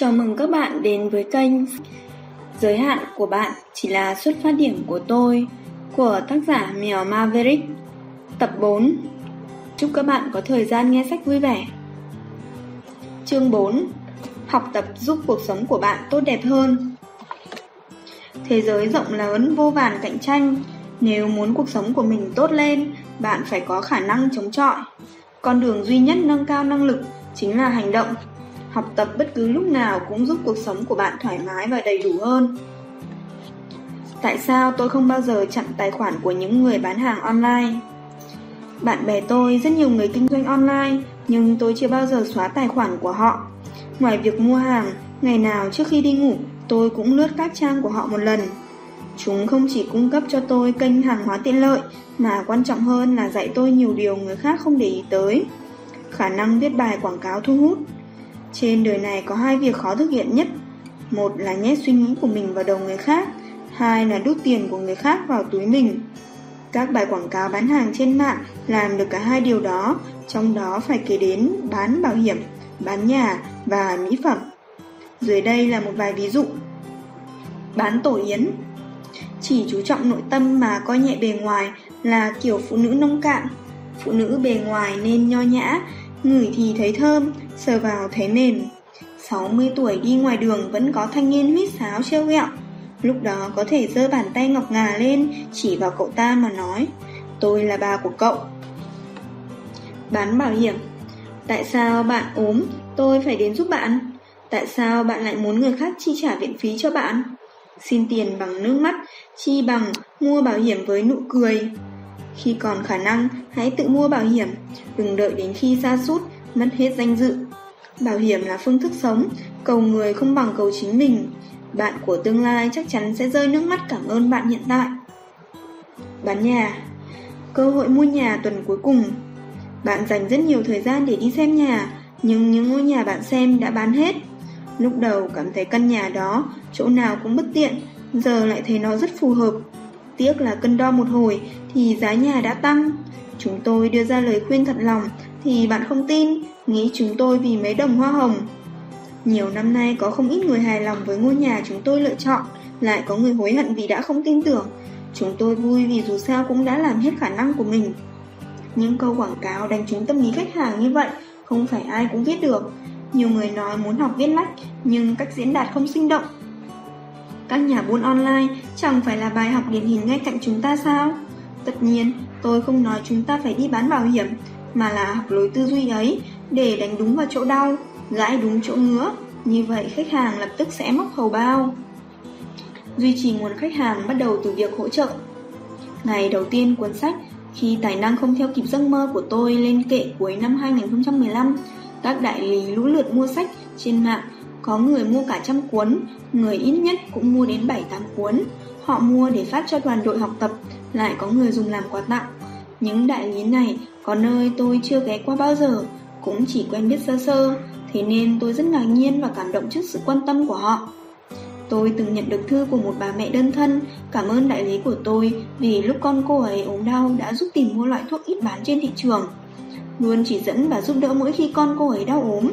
Chào mừng các bạn đến với kênh Giới hạn của bạn, chỉ là xuất phát điểm của tôi, của tác giả Mèo Maverick. Tập 4 Chúc các bạn có thời gian nghe sách vui vẻ. Chương 4 Học tập giúp cuộc sống của bạn tốt đẹp hơn. Thế giới rộng lớn, vô vàn cạnh tranh. Nếu muốn cuộc sống của mình tốt lên, Bạn phải có khả năng chống chọi. Con đường duy nhất nâng cao năng lực chính là hành động. Học tập bất cứ lúc nào cũng giúp cuộc sống của bạn thoải mái và đầy đủ hơn. Tại sao tôi không bao giờ chặn tài khoản của những người bán hàng online? Bạn bè tôi rất nhiều người kinh doanh online, nhưng tôi chưa bao giờ xóa tài khoản của họ. Ngoài việc mua hàng, ngày nào trước khi đi ngủ, tôi cũng lướt các trang của họ một lần. Chúng không chỉ cung cấp cho tôi kênh hàng hóa tiện lợi, mà quan trọng hơn là dạy tôi nhiều điều người khác không để ý tới. Khả năng viết bài quảng cáo thu hút, trên đời này có hai việc khó thực hiện nhất. Một là nhét suy nghĩ của mình vào đầu người khác, hai là đút tiền của người khác vào túi mình. Các bài quảng cáo bán hàng trên mạng làm được cả hai điều đó, trong đó phải kể đến bán bảo hiểm, bán nhà và mỹ phẩm. Dưới đây là một vài ví dụ. Bán tổ yến Chỉ chú trọng nội tâm mà coi nhẹ bề ngoài là kiểu phụ nữ nông cạn. Phụ nữ bề ngoài nên nho nhã, ngửi thì thấy thơm, sờ vào thấy mềm. 60 tuổi đi ngoài đường vẫn có thanh niên huýt sáo trêu ghẹo. Lúc đó có thể giơ bàn tay ngọc ngà lên, chỉ vào cậu ta mà nói, tôi là bà của cậu. Bán bảo hiểm Tại sao bạn ốm, tôi phải đến giúp bạn? Tại sao bạn lại muốn người khác chi trả viện phí cho bạn? Xin tiền bằng nước mắt, chi bằng mua bảo hiểm với nụ cười. Khi còn khả năng, hãy tự mua bảo hiểm, đừng đợi đến khi xa sút mất hết danh dự. Bảo hiểm là phương thức sống, cầu người không bằng cầu chính mình. Bạn của tương lai chắc chắn sẽ rơi nước mắt cảm ơn bạn hiện tại. Bán nhà Cơ hội mua nhà tuần cuối cùng Bạn dành rất nhiều thời gian để đi xem nhà, nhưng những ngôi nhà bạn xem đã bán hết. Lúc đầu cảm thấy căn nhà đó, chỗ nào cũng bất tiện, giờ lại thấy nó rất phù hợp. Tiếc là cân đo một hồi thì giá nhà đã tăng. Chúng tôi đưa ra lời khuyên thật lòng thì bạn không tin, nghĩ chúng tôi vì mấy đồng hoa hồng. Nhiều năm nay có không ít người hài lòng với ngôi nhà chúng tôi lựa chọn, lại có người hối hận vì đã không tin tưởng. Chúng tôi vui vì dù sao cũng đã làm hết khả năng của mình. Những câu quảng cáo đánh trúng tâm lý khách hàng như vậy không phải ai cũng viết được. Nhiều người nói muốn học viết lách nhưng cách diễn đạt không sinh động. Các nhà buôn online chẳng phải là bài học điển hình ngay cạnh chúng ta sao? Tất nhiên, tôi không nói chúng ta phải đi bán bảo hiểm, mà là học lối tư duy ấy để đánh đúng vào chỗ đau, gãi đúng chỗ ngứa. Như vậy khách hàng lập tức sẽ móc hầu bao. Duy trì nguồn khách hàng bắt đầu từ việc hỗ trợ. Ngày đầu tiên cuốn sách, khi tài năng không theo kịp giấc mơ của tôi lên kệ cuối năm 2015, các đại lý lũ lượt mua sách trên mạng, có người mua cả trăm cuốn, người ít nhất cũng mua đến 7-8 cuốn. Họ mua để phát cho đoàn đội học tập, lại có người dùng làm quà tặng. Những đại lý này có nơi tôi chưa ghé qua bao giờ, cũng chỉ quen biết sơ sơ, thế nên tôi rất ngạc nhiên và cảm động trước sự quan tâm của họ. Tôi từng nhận được thư của một bà mẹ đơn thân, cảm ơn đại lý của tôi vì lúc con cô ấy ốm đau đã giúp tìm mua loại thuốc ít bán trên thị trường. Luôn chỉ dẫn và giúp đỡ mỗi khi con cô ấy đau ốm.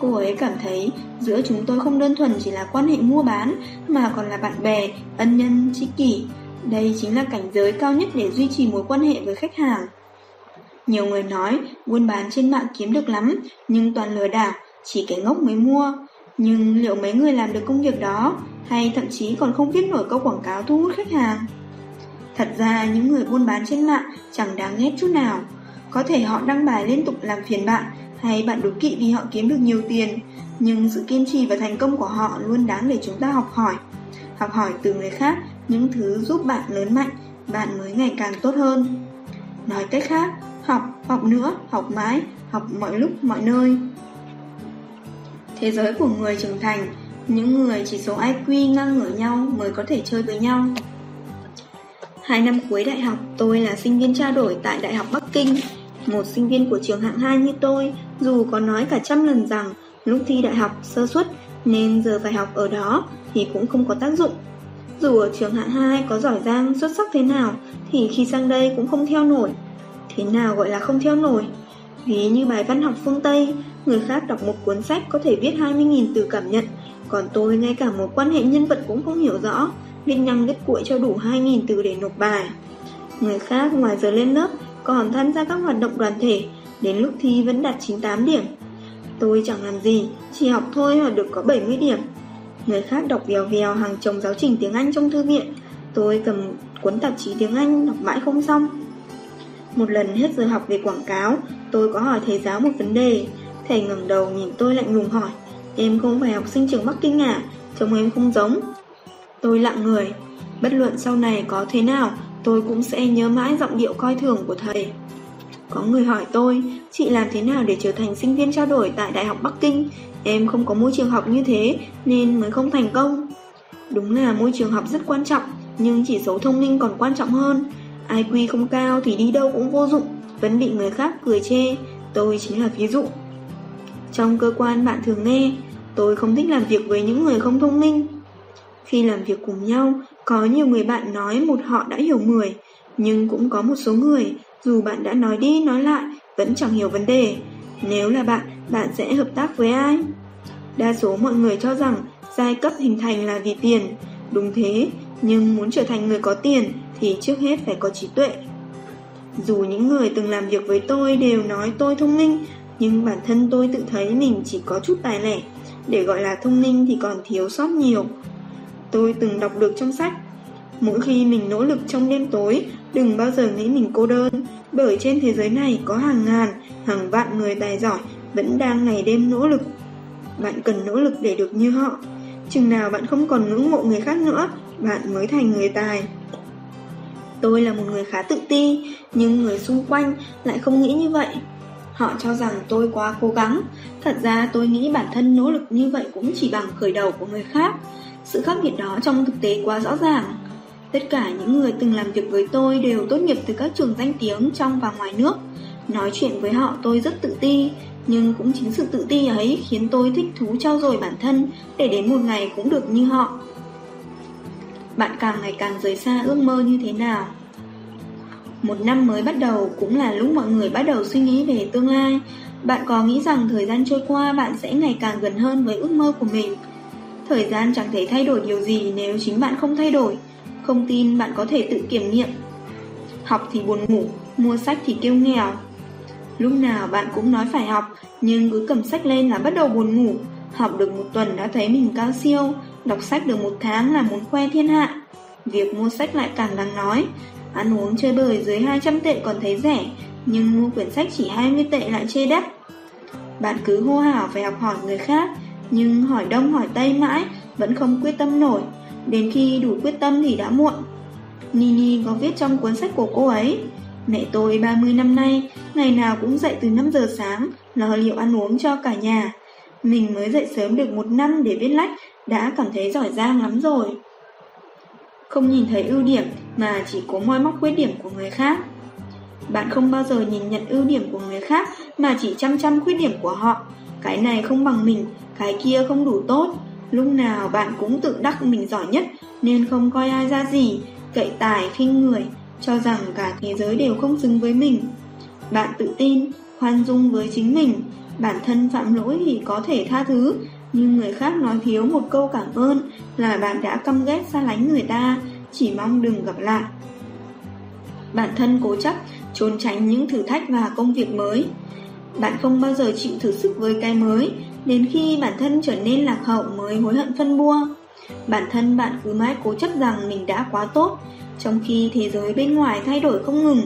Cô ấy cảm thấy giữa chúng tôi không đơn thuần chỉ là quan hệ mua bán mà còn là bạn bè, ân nhân, tri kỷ. Đây chính là cảnh giới cao nhất để duy trì mối quan hệ với khách hàng. Nhiều người nói buôn bán trên mạng kiếm được lắm, nhưng toàn lừa đảo, chỉ kẻ ngốc mới mua. Nhưng liệu mấy người làm được công việc đó, hay thậm chí còn không viết nổi câu quảng cáo thu hút khách hàng? Thật ra những người buôn bán trên mạng chẳng đáng ghét chút nào. Có thể họ đăng bài liên tục làm phiền bạn, hay bạn đố kỵ vì họ kiếm được nhiều tiền, nhưng sự kiên trì và thành công của họ luôn đáng để chúng ta học hỏi. Học hỏi từ người khác những thứ giúp bạn lớn mạnh, bạn mới ngày càng tốt hơn. Nói cách khác, học, học nữa, học mãi, học mọi lúc, mọi nơi. Thế giới của người trưởng thành, những người chỉ số IQ ngang ngửa nhau mới có thể chơi với nhau. Hai năm cuối đại học, tôi là sinh viên trao đổi tại Đại học Bắc Kinh. Một sinh viên của trường hạng 2 như tôi, dù có nói cả trăm lần rằng lúc thi đại học sơ suất nên giờ phải học ở đó thì cũng không có tác dụng. Dù ở trường hạng 2 có giỏi giang xuất sắc thế nào thì khi sang đây cũng không theo nổi. Thế nào gọi là không theo nổi? Ví như bài văn học phương Tây, người khác đọc một cuốn sách có thể viết 20.000 từ cảm nhận, còn tôi ngay cả một quan hệ nhân vật cũng không hiểu rõ, viết nhăng viết cuội cho đủ 2.000 từ để nộp bài. Người khác ngoài giờ lên lớp còn tham gia các hoạt động đoàn thể, đến lúc thi vẫn đạt 98 điểm. Tôi chẳng làm gì, chỉ học thôi mà được có 70 điểm. Người khác đọc vèo vèo hàng chồng giáo trình tiếng Anh trong thư viện, tôi cầm cuốn tạp chí tiếng Anh đọc mãi không xong. Một lần hết giờ học về quảng cáo, tôi có hỏi thầy giáo một vấn đề. Thầy ngẩng đầu nhìn tôi lạnh lùng hỏi, em không phải học sinh trường Bắc Kinh à, trông em không giống. Tôi lặng người, bất luận sau này có thế nào, tôi cũng sẽ nhớ mãi giọng điệu coi thường của thầy. Có người hỏi tôi, chị làm thế nào để trở thành sinh viên trao đổi tại Đại học Bắc Kinh? Em không có môi trường học như thế nên mới không thành công. Đúng là môi trường học rất quan trọng, nhưng chỉ số thông minh còn quan trọng hơn. IQ không cao thì đi đâu cũng vô dụng, vẫn bị người khác cười chê. Tôi chính là ví dụ. Trong cơ quan bạn thường nghe, tôi không thích làm việc với những người không thông minh. Khi làm việc cùng nhau, có nhiều người bạn nói một họ đã hiểu 10, nhưng cũng có một số người, dù bạn đã nói đi nói lại, vẫn chẳng hiểu vấn đề. Nếu là bạn, bạn sẽ hợp tác với ai? Đa số mọi người cho rằng giai cấp hình thành là vì tiền. Đúng thế, nhưng muốn trở thành người có tiền thì trước hết phải có trí tuệ. Dù những người từng làm việc với tôi đều nói tôi thông minh, nhưng bản thân tôi tự thấy mình chỉ có chút tài lẻ. Để gọi là thông minh thì còn thiếu sót nhiều. Tôi từng đọc được trong sách, mỗi khi mình nỗ lực trong đêm tối, đừng bao giờ nghĩ mình cô đơn, bởi trên thế giới này có hàng ngàn, hàng vạn người tài giỏi vẫn đang ngày đêm nỗ lực. Bạn cần nỗ lực để được như họ. Chừng nào bạn không còn ngưỡng mộ người khác nữa, bạn mới thành người tài. Tôi là một người khá tự ti, nhưng người xung quanh lại không nghĩ như vậy. Họ cho rằng tôi quá cố gắng, thật ra tôi nghĩ bản thân nỗ lực như vậy cũng chỉ bằng khởi đầu của người khác. Sự khác biệt đó trong thực tế quá rõ ràng. Tất cả những người từng làm việc với tôi đều tốt nghiệp từ các trường danh tiếng trong và ngoài nước. Nói chuyện với họ tôi rất tự ti, nhưng cũng chính sự tự ti ấy khiến tôi thích thú trao dồi bản thân để đến một ngày cũng được như họ. Bạn càng ngày càng rời xa ước mơ như thế nào? Một năm mới bắt đầu cũng là lúc mọi người bắt đầu suy nghĩ về tương lai. Bạn có nghĩ rằng thời gian trôi qua bạn sẽ ngày càng gần hơn với ước mơ của mình? Thời gian chẳng thể thay đổi điều gì nếu chính bạn không thay đổi. Không tin bạn có thể tự kiểm nghiệm. Học thì buồn ngủ, mua sách thì kêu nghèo. Lúc nào bạn cũng nói phải học, nhưng cứ cầm sách lên là bắt đầu buồn ngủ. Học được một tuần đã thấy mình cao siêu, đọc sách được một tháng là muốn khoe thiên hạ. Việc mua sách lại càng đáng nói. Ăn uống chơi bời dưới 200 tệ còn thấy rẻ, nhưng mua quyển sách chỉ 20 tệ lại chê đắt. Bạn cứ hô hào phải học hỏi người khác, nhưng hỏi đông hỏi tây mãi vẫn không quyết tâm nổi. Đến khi đủ quyết tâm thì đã muộn. Nini có viết trong cuốn sách của cô ấy. Mẹ tôi 30 năm nay, ngày nào cũng dậy từ 5 giờ sáng, lo liệu ăn uống cho cả nhà. Mình mới dậy sớm được một năm để viết lách, đã cảm thấy giỏi giang lắm rồi. Không nhìn thấy ưu điểm mà chỉ có moi móc khuyết điểm của người khác. Bạn không bao giờ nhìn nhận ưu điểm của người khác mà chỉ chăm chăm khuyết điểm của họ. Cái này không bằng mình, cái kia không đủ tốt. Lúc nào bạn cũng tự đắc mình giỏi nhất nên không coi ai ra gì, cậy tài khinh người, cho rằng cả thế giới đều không xứng với mình. Bạn tự tin, khoan dung với chính mình, bản thân phạm lỗi thì có thể tha thứ, nhưng người khác nói thiếu một câu cảm ơn là bạn đã căm ghét xa lánh người ta, chỉ mong đừng gặp lại. Bản thân cố chấp, trốn tránh những thử thách và công việc mới. Bạn không bao giờ chịu thử sức với cái mới, đến khi bản thân trở nên lạc hậu mới hối hận phân bua. Bản thân bạn cứ mãi cố chấp rằng mình đã quá tốt, trong khi thế giới bên ngoài thay đổi không ngừng.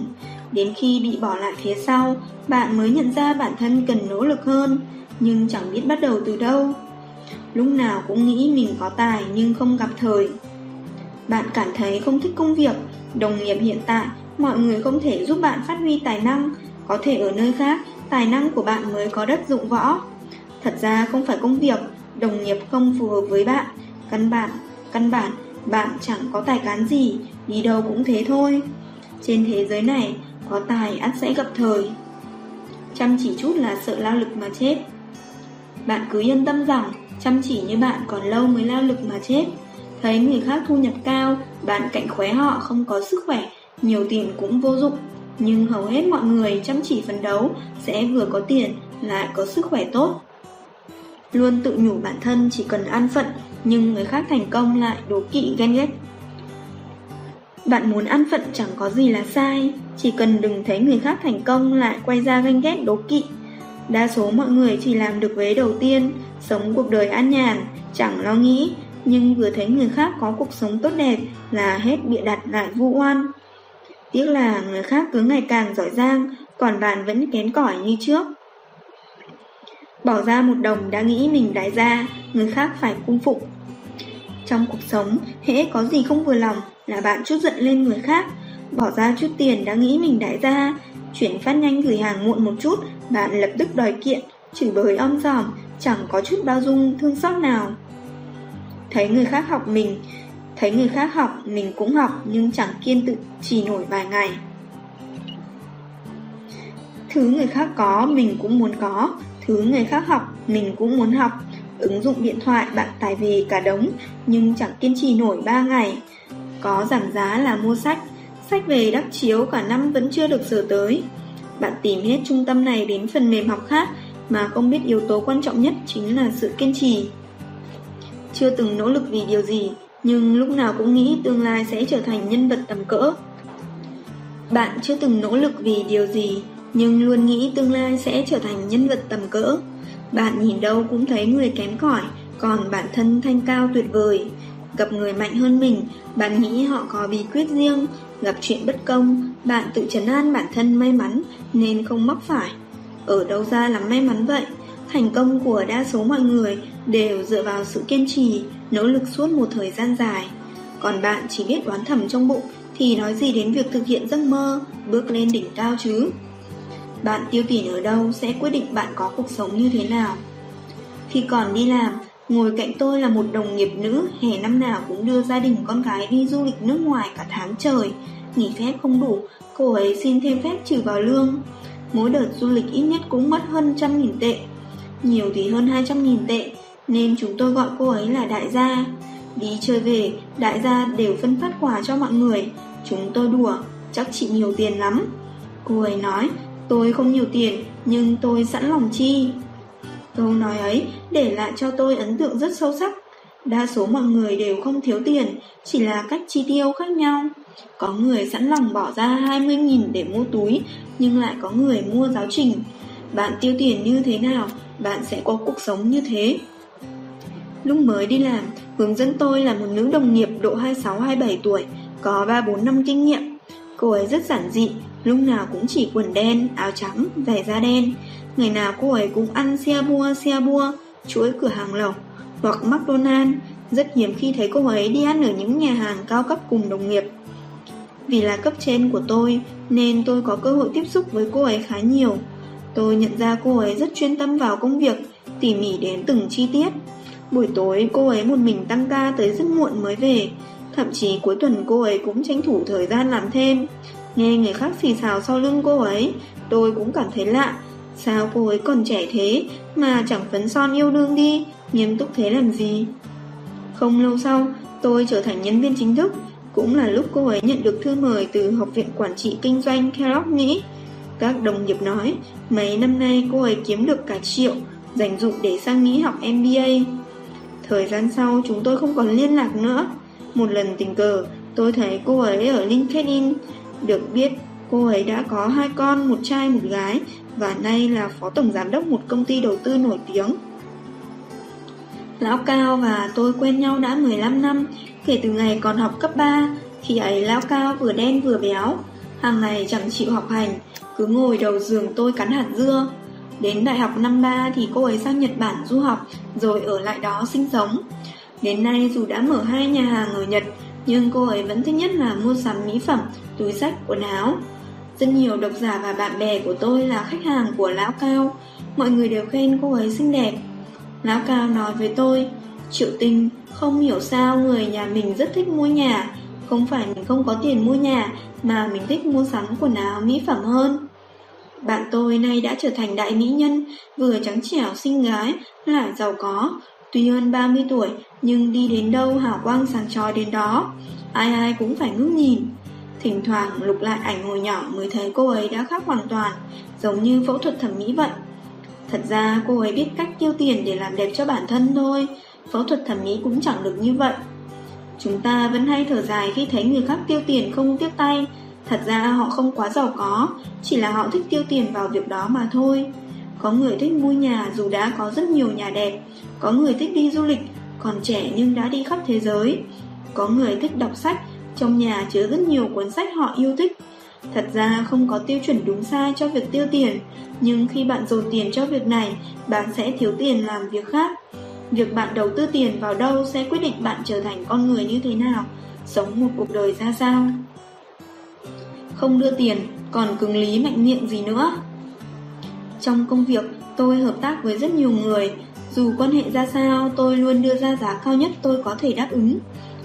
Đến khi bị bỏ lại phía sau, bạn mới nhận ra bản thân cần nỗ lực hơn, nhưng chẳng biết bắt đầu từ đâu. Lúc nào cũng nghĩ mình có tài nhưng không gặp thời. Bạn cảm thấy không thích công việc, đồng nghiệp hiện tại, mọi người không thể giúp bạn phát huy tài năng, có thể ở nơi khác, tài năng của bạn mới có đất dụng võ. Thật ra không phải công việc, đồng nghiệp không phù hợp với bạn, căn bản, căn bản, bạn chẳng có tài cán gì, đi đâu cũng thế thôi. Trên thế giới này, có tài ắt sẽ gặp thời. Chăm chỉ chút là sợ lao lực mà chết. Bạn cứ yên tâm rằng, chăm chỉ như bạn còn lâu mới lao lực mà chết. Thấy người khác thu nhập cao, bạn cạnh khóe họ không có sức khỏe, nhiều tiền cũng vô dụng. Nhưng hầu hết mọi người chăm chỉ phấn đấu sẽ vừa có tiền, lại có sức khỏe tốt. Luôn tự nhủ bản thân chỉ cần an phận, nhưng người khác thành công lại đố kỵ ghen ghét. Bạn muốn an phận chẳng có gì là sai, chỉ cần đừng thấy người khác thành công lại quay ra ganh ghét đố kỵ. Đa số mọi người chỉ làm được vế đầu tiên, sống cuộc đời an nhàn, chẳng lo nghĩ, nhưng vừa thấy người khác có cuộc sống tốt đẹp là hết bịa đặt lại vu oan. Tiếc là người khác cứ ngày càng giỏi giang, còn bạn vẫn kén cỏi như trước. Bỏ ra một đồng đã nghĩ mình đại gia, người khác phải cung phục. Trong cuộc sống, hễ có gì không vừa lòng là bạn chút giận lên người khác, bỏ ra chút tiền đã nghĩ mình đại gia, chuyển phát nhanh gửi hàng muộn một chút, bạn lập tức đòi kiện, chửi bới om dòm, chẳng có chút bao dung thương xót nào. Thấy người khác học mình, thấy người khác học mình cũng học nhưng chẳng kiên tự trì nổi vài ngày. Thứ người khác có mình cũng muốn có, thứ người khác học mình cũng muốn học. Ứng dụng điện thoại bạn tải về cả đống nhưng chẳng kiên trì nổi 3 ngày. Có giảm giá là mua sách, sách về đắp chiếu cả năm vẫn chưa được sửa tới. Bạn tìm hết trung tâm này đến phần mềm học khác mà không biết yếu tố quan trọng nhất chính là sự kiên trì. Chưa từng nỗ lực vì điều gì, nhưng lúc nào cũng nghĩ tương lai sẽ trở thành nhân vật tầm cỡ. Bạn chưa từng nỗ lực vì điều gì, nhưng luôn nghĩ tương lai sẽ trở thành nhân vật tầm cỡ. Bạn nhìn đâu cũng thấy người kém cỏi, còn bản thân thanh cao tuyệt vời. Gặp người mạnh hơn mình, bạn nghĩ họ có bí quyết riêng, gặp chuyện bất công, bạn tự trấn an bản thân may mắn nên không mắc phải. Ở đâu ra là may mắn vậy? Thành công của đa số mọi người đều dựa vào sự kiên trì, nỗ lực suốt một thời gian dài. Còn bạn chỉ biết đoán thầm trong bụng thì nói gì đến việc thực hiện giấc mơ, bước lên đỉnh cao chứ? Bạn tiêu tiền ở đâu sẽ quyết định bạn có cuộc sống như thế nào. Khi còn đi làm, ngồi cạnh tôi là một đồng nghiệp nữ hè năm nào cũng đưa gia đình con gái đi du lịch nước ngoài cả tháng trời. Nghỉ phép không đủ, cô ấy xin thêm phép trừ vào lương. Mỗi đợt du lịch ít nhất cũng mất hơn trăm nghìn tệ nhiều thì hơn 200 nghìn tệ, nên chúng tôi gọi cô ấy là đại gia. Đi chơi về, đại gia đều phân phát quà cho mọi người. Chúng tôi đùa, chắc chị nhiều tiền lắm. Cô ấy nói, tôi không nhiều tiền, nhưng tôi sẵn lòng chi. Câu nói ấy để lại cho tôi ấn tượng rất sâu sắc. Đa số mọi người đều không thiếu tiền, chỉ là cách chi tiêu khác nhau. Có người sẵn lòng bỏ ra 20.000 để mua túi, nhưng lại có người mua giáo trình. Bạn tiêu tiền như thế nào bạn sẽ có cuộc sống như thế. Lúc mới đi làm, hướng dẫn tôi là một nữ đồng nghiệp độ 26-27 tuổi, có 3-4 năm kinh nghiệm. Cô ấy rất giản dị, lúc nào cũng chỉ quần đen, áo trắng, vẻ da đen. Ngày nào cô ấy cũng ăn xe bua, xe bua, chuỗi cửa hàng lẩu, hoặc McDonald's. Rất hiếm khi thấy cô ấy đi ăn ở những nhà hàng cao cấp cùng đồng nghiệp. Vì là cấp trên của tôi, nên tôi có cơ hội tiếp xúc với cô ấy khá nhiều. Tôi nhận ra cô ấy rất chuyên tâm vào công việc, tỉ mỉ đến từng chi tiết. Buổi tối cô ấy một mình tăng ca tới rất muộn mới về, thậm chí cuối tuần cô ấy cũng tranh thủ thời gian làm thêm. Nghe người khác xì xào sau lưng cô ấy, tôi cũng cảm thấy lạ. Sao cô ấy còn trẻ thế mà chẳng phấn son yêu đương đi, nghiêm túc thế làm gì? Không lâu sau, tôi trở thành nhân viên chính thức, cũng là lúc cô ấy nhận được thư mời từ Học viện Quản trị Kinh doanh Kellogg Mỹ. Các đồng nghiệp nói, mấy năm nay cô ấy kiếm được cả triệu, dành dụng để sang Mỹ học MBA. Thời gian sau chúng tôi không còn liên lạc nữa. Một lần tình cờ, tôi thấy cô ấy ở LinkedIn. Được biết, cô ấy đã có hai con, một trai một gái và nay là phó tổng giám đốc một công ty đầu tư nổi tiếng. Lão Cao và tôi quen nhau đã 15 năm, kể từ ngày còn học cấp 3. Khi ấy Lão Cao vừa đen vừa béo, hàng ngày chẳng chịu học hành, cứ ngồi đầu giường tôi cắn hạt dưa. Đến đại học năm ba thì cô ấy sang Nhật Bản du học, rồi ở lại đó sinh sống. Đến nay dù đã mở hai nhà hàng ở Nhật, nhưng cô ấy vẫn thích nhất là mua sắm mỹ phẩm, túi sách, quần áo. Rất nhiều độc giả và bạn bè của tôi là khách hàng của Lão Cao, mọi người đều khen cô ấy xinh đẹp. Lão Cao nói với tôi, Triệu Tinh, không hiểu sao người nhà mình rất thích mua nhà, không phải mình không có tiền mua nhà, mà mình thích mua sắm quần áo mỹ phẩm hơn. Bạn tôi nay đã trở thành đại mỹ nhân, vừa trắng trẻo xinh gái, lại giàu có. Tuy hơn 30 tuổi, nhưng đi đến đâu hào quang sáng chói đến đó. Ai ai cũng phải ngước nhìn. Thỉnh thoảng lục lại ảnh hồi nhỏ mới thấy cô ấy đã khác hoàn toàn, giống như phẫu thuật thẩm mỹ vậy. Thật ra cô ấy biết cách tiêu tiền để làm đẹp cho bản thân thôi Phẫu thuật thẩm mỹ cũng chẳng được như vậy Chúng ta vẫn hay thở dài khi thấy người khác tiêu tiền không tiếc tay Thật ra họ không quá giàu có, Chỉ là họ thích tiêu tiền vào việc đó mà thôi. Có người thích mua nhà dù đã có rất nhiều nhà đẹp, Có người thích đi du lịch, Còn trẻ nhưng đã đi khắp thế giới. Có người thích đọc sách, Trong nhà chứa rất nhiều cuốn sách họ yêu thích. Thật ra không có tiêu chuẩn đúng sai cho việc tiêu tiền, Nhưng khi bạn dồn tiền cho việc này, Bạn sẽ thiếu tiền làm việc khác. Việc bạn đầu tư tiền vào đâu sẽ quyết định bạn trở thành con người như thế nào, Sống một cuộc đời ra sao. Không đưa tiền, Còn cứng lý mạnh miệng gì nữa. Trong công việc, tôi hợp tác với rất nhiều người. Dù quan hệ ra sao, tôi luôn đưa ra giá cao nhất tôi có thể đáp ứng.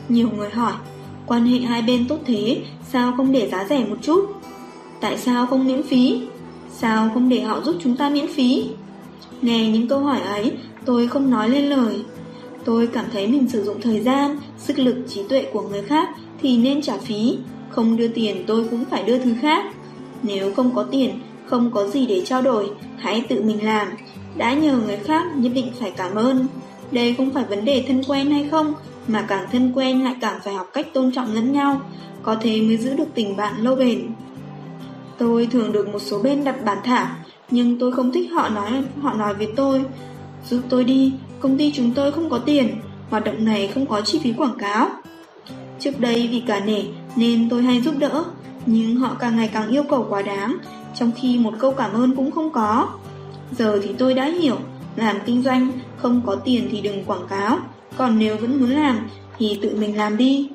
Nhiều người hỏi, Quan hệ hai bên tốt thế, Sao không để giá rẻ một chút? Tại sao không miễn phí? Sao không để họ giúp chúng ta miễn phí? Nghe những câu hỏi ấy, Tôi không nói lên lời. Tôi cảm thấy mình sử dụng thời gian, Sức lực, trí tuệ của người khác Thì nên trả phí. Không đưa tiền tôi cũng phải đưa thứ khác. Nếu không có tiền Không có gì để trao đổi Hãy tự mình làm. Đã nhờ người khác nhất định phải cảm ơn. Đây không phải vấn đề thân quen hay không Mà càng thân quen lại càng phải học cách tôn trọng lẫn nhau Có thế mới giữ được tình bạn lâu bền. Tôi thường được một số bên đặt bản thả Nhưng tôi không thích họ nói họ nói với tôi. Giúp tôi đi, công ty chúng tôi không có tiền, hoạt động này không có chi phí quảng cáo. Trước đây vì cả nể nên tôi hay giúp đỡ, nhưng họ càng ngày càng yêu cầu quá đáng, trong khi một câu cảm ơn cũng không có. Giờ thì tôi đã hiểu, làm kinh doanh không có tiền thì đừng quảng cáo, còn nếu vẫn muốn làm thì tự mình làm đi.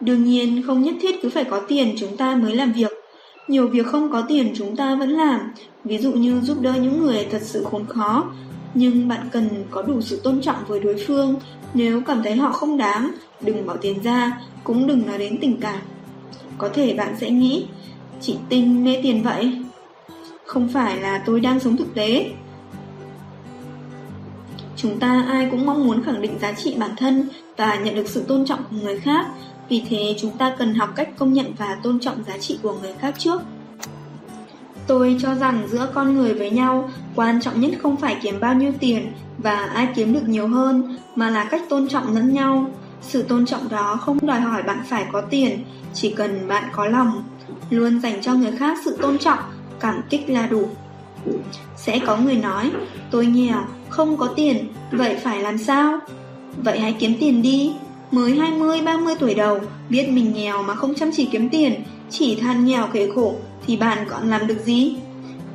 Đương nhiên không nhất thiết cứ phải có tiền chúng ta mới làm việc. Nhiều việc không có tiền chúng ta vẫn làm, ví dụ như giúp đỡ những người thật sự khốn khó, nhưng bạn cần có đủ sự tôn trọng với đối phương Nếu cảm thấy họ không đáng Đừng bỏ tiền ra Cũng đừng nói đến tình cảm. Có thể bạn sẽ nghĩ Chị Tinh mê tiền vậy? Không phải là tôi đang sống thực tế. Chúng ta ai cũng mong muốn khẳng định giá trị bản thân Và nhận được sự tôn trọng của người khác. Vì thế chúng ta cần học cách công nhận và tôn trọng giá trị của người khác trước. Tôi cho rằng giữa con người với nhau, quan trọng nhất không phải kiếm bao nhiêu tiền và ai kiếm được nhiều hơn, mà là cách tôn trọng lẫn nhau. Sự tôn trọng đó không đòi hỏi bạn phải có tiền, chỉ cần bạn có lòng. Luôn dành cho người khác sự tôn trọng, cảm kích là đủ. Sẽ có người nói, tôi nghèo, không có tiền, vậy phải làm sao? Vậy hãy kiếm tiền đi. Mới 20-30 tuổi đầu, biết mình nghèo mà không chăm chỉ kiếm tiền, chỉ than nghèo kể khổ, thì bạn còn làm được gì?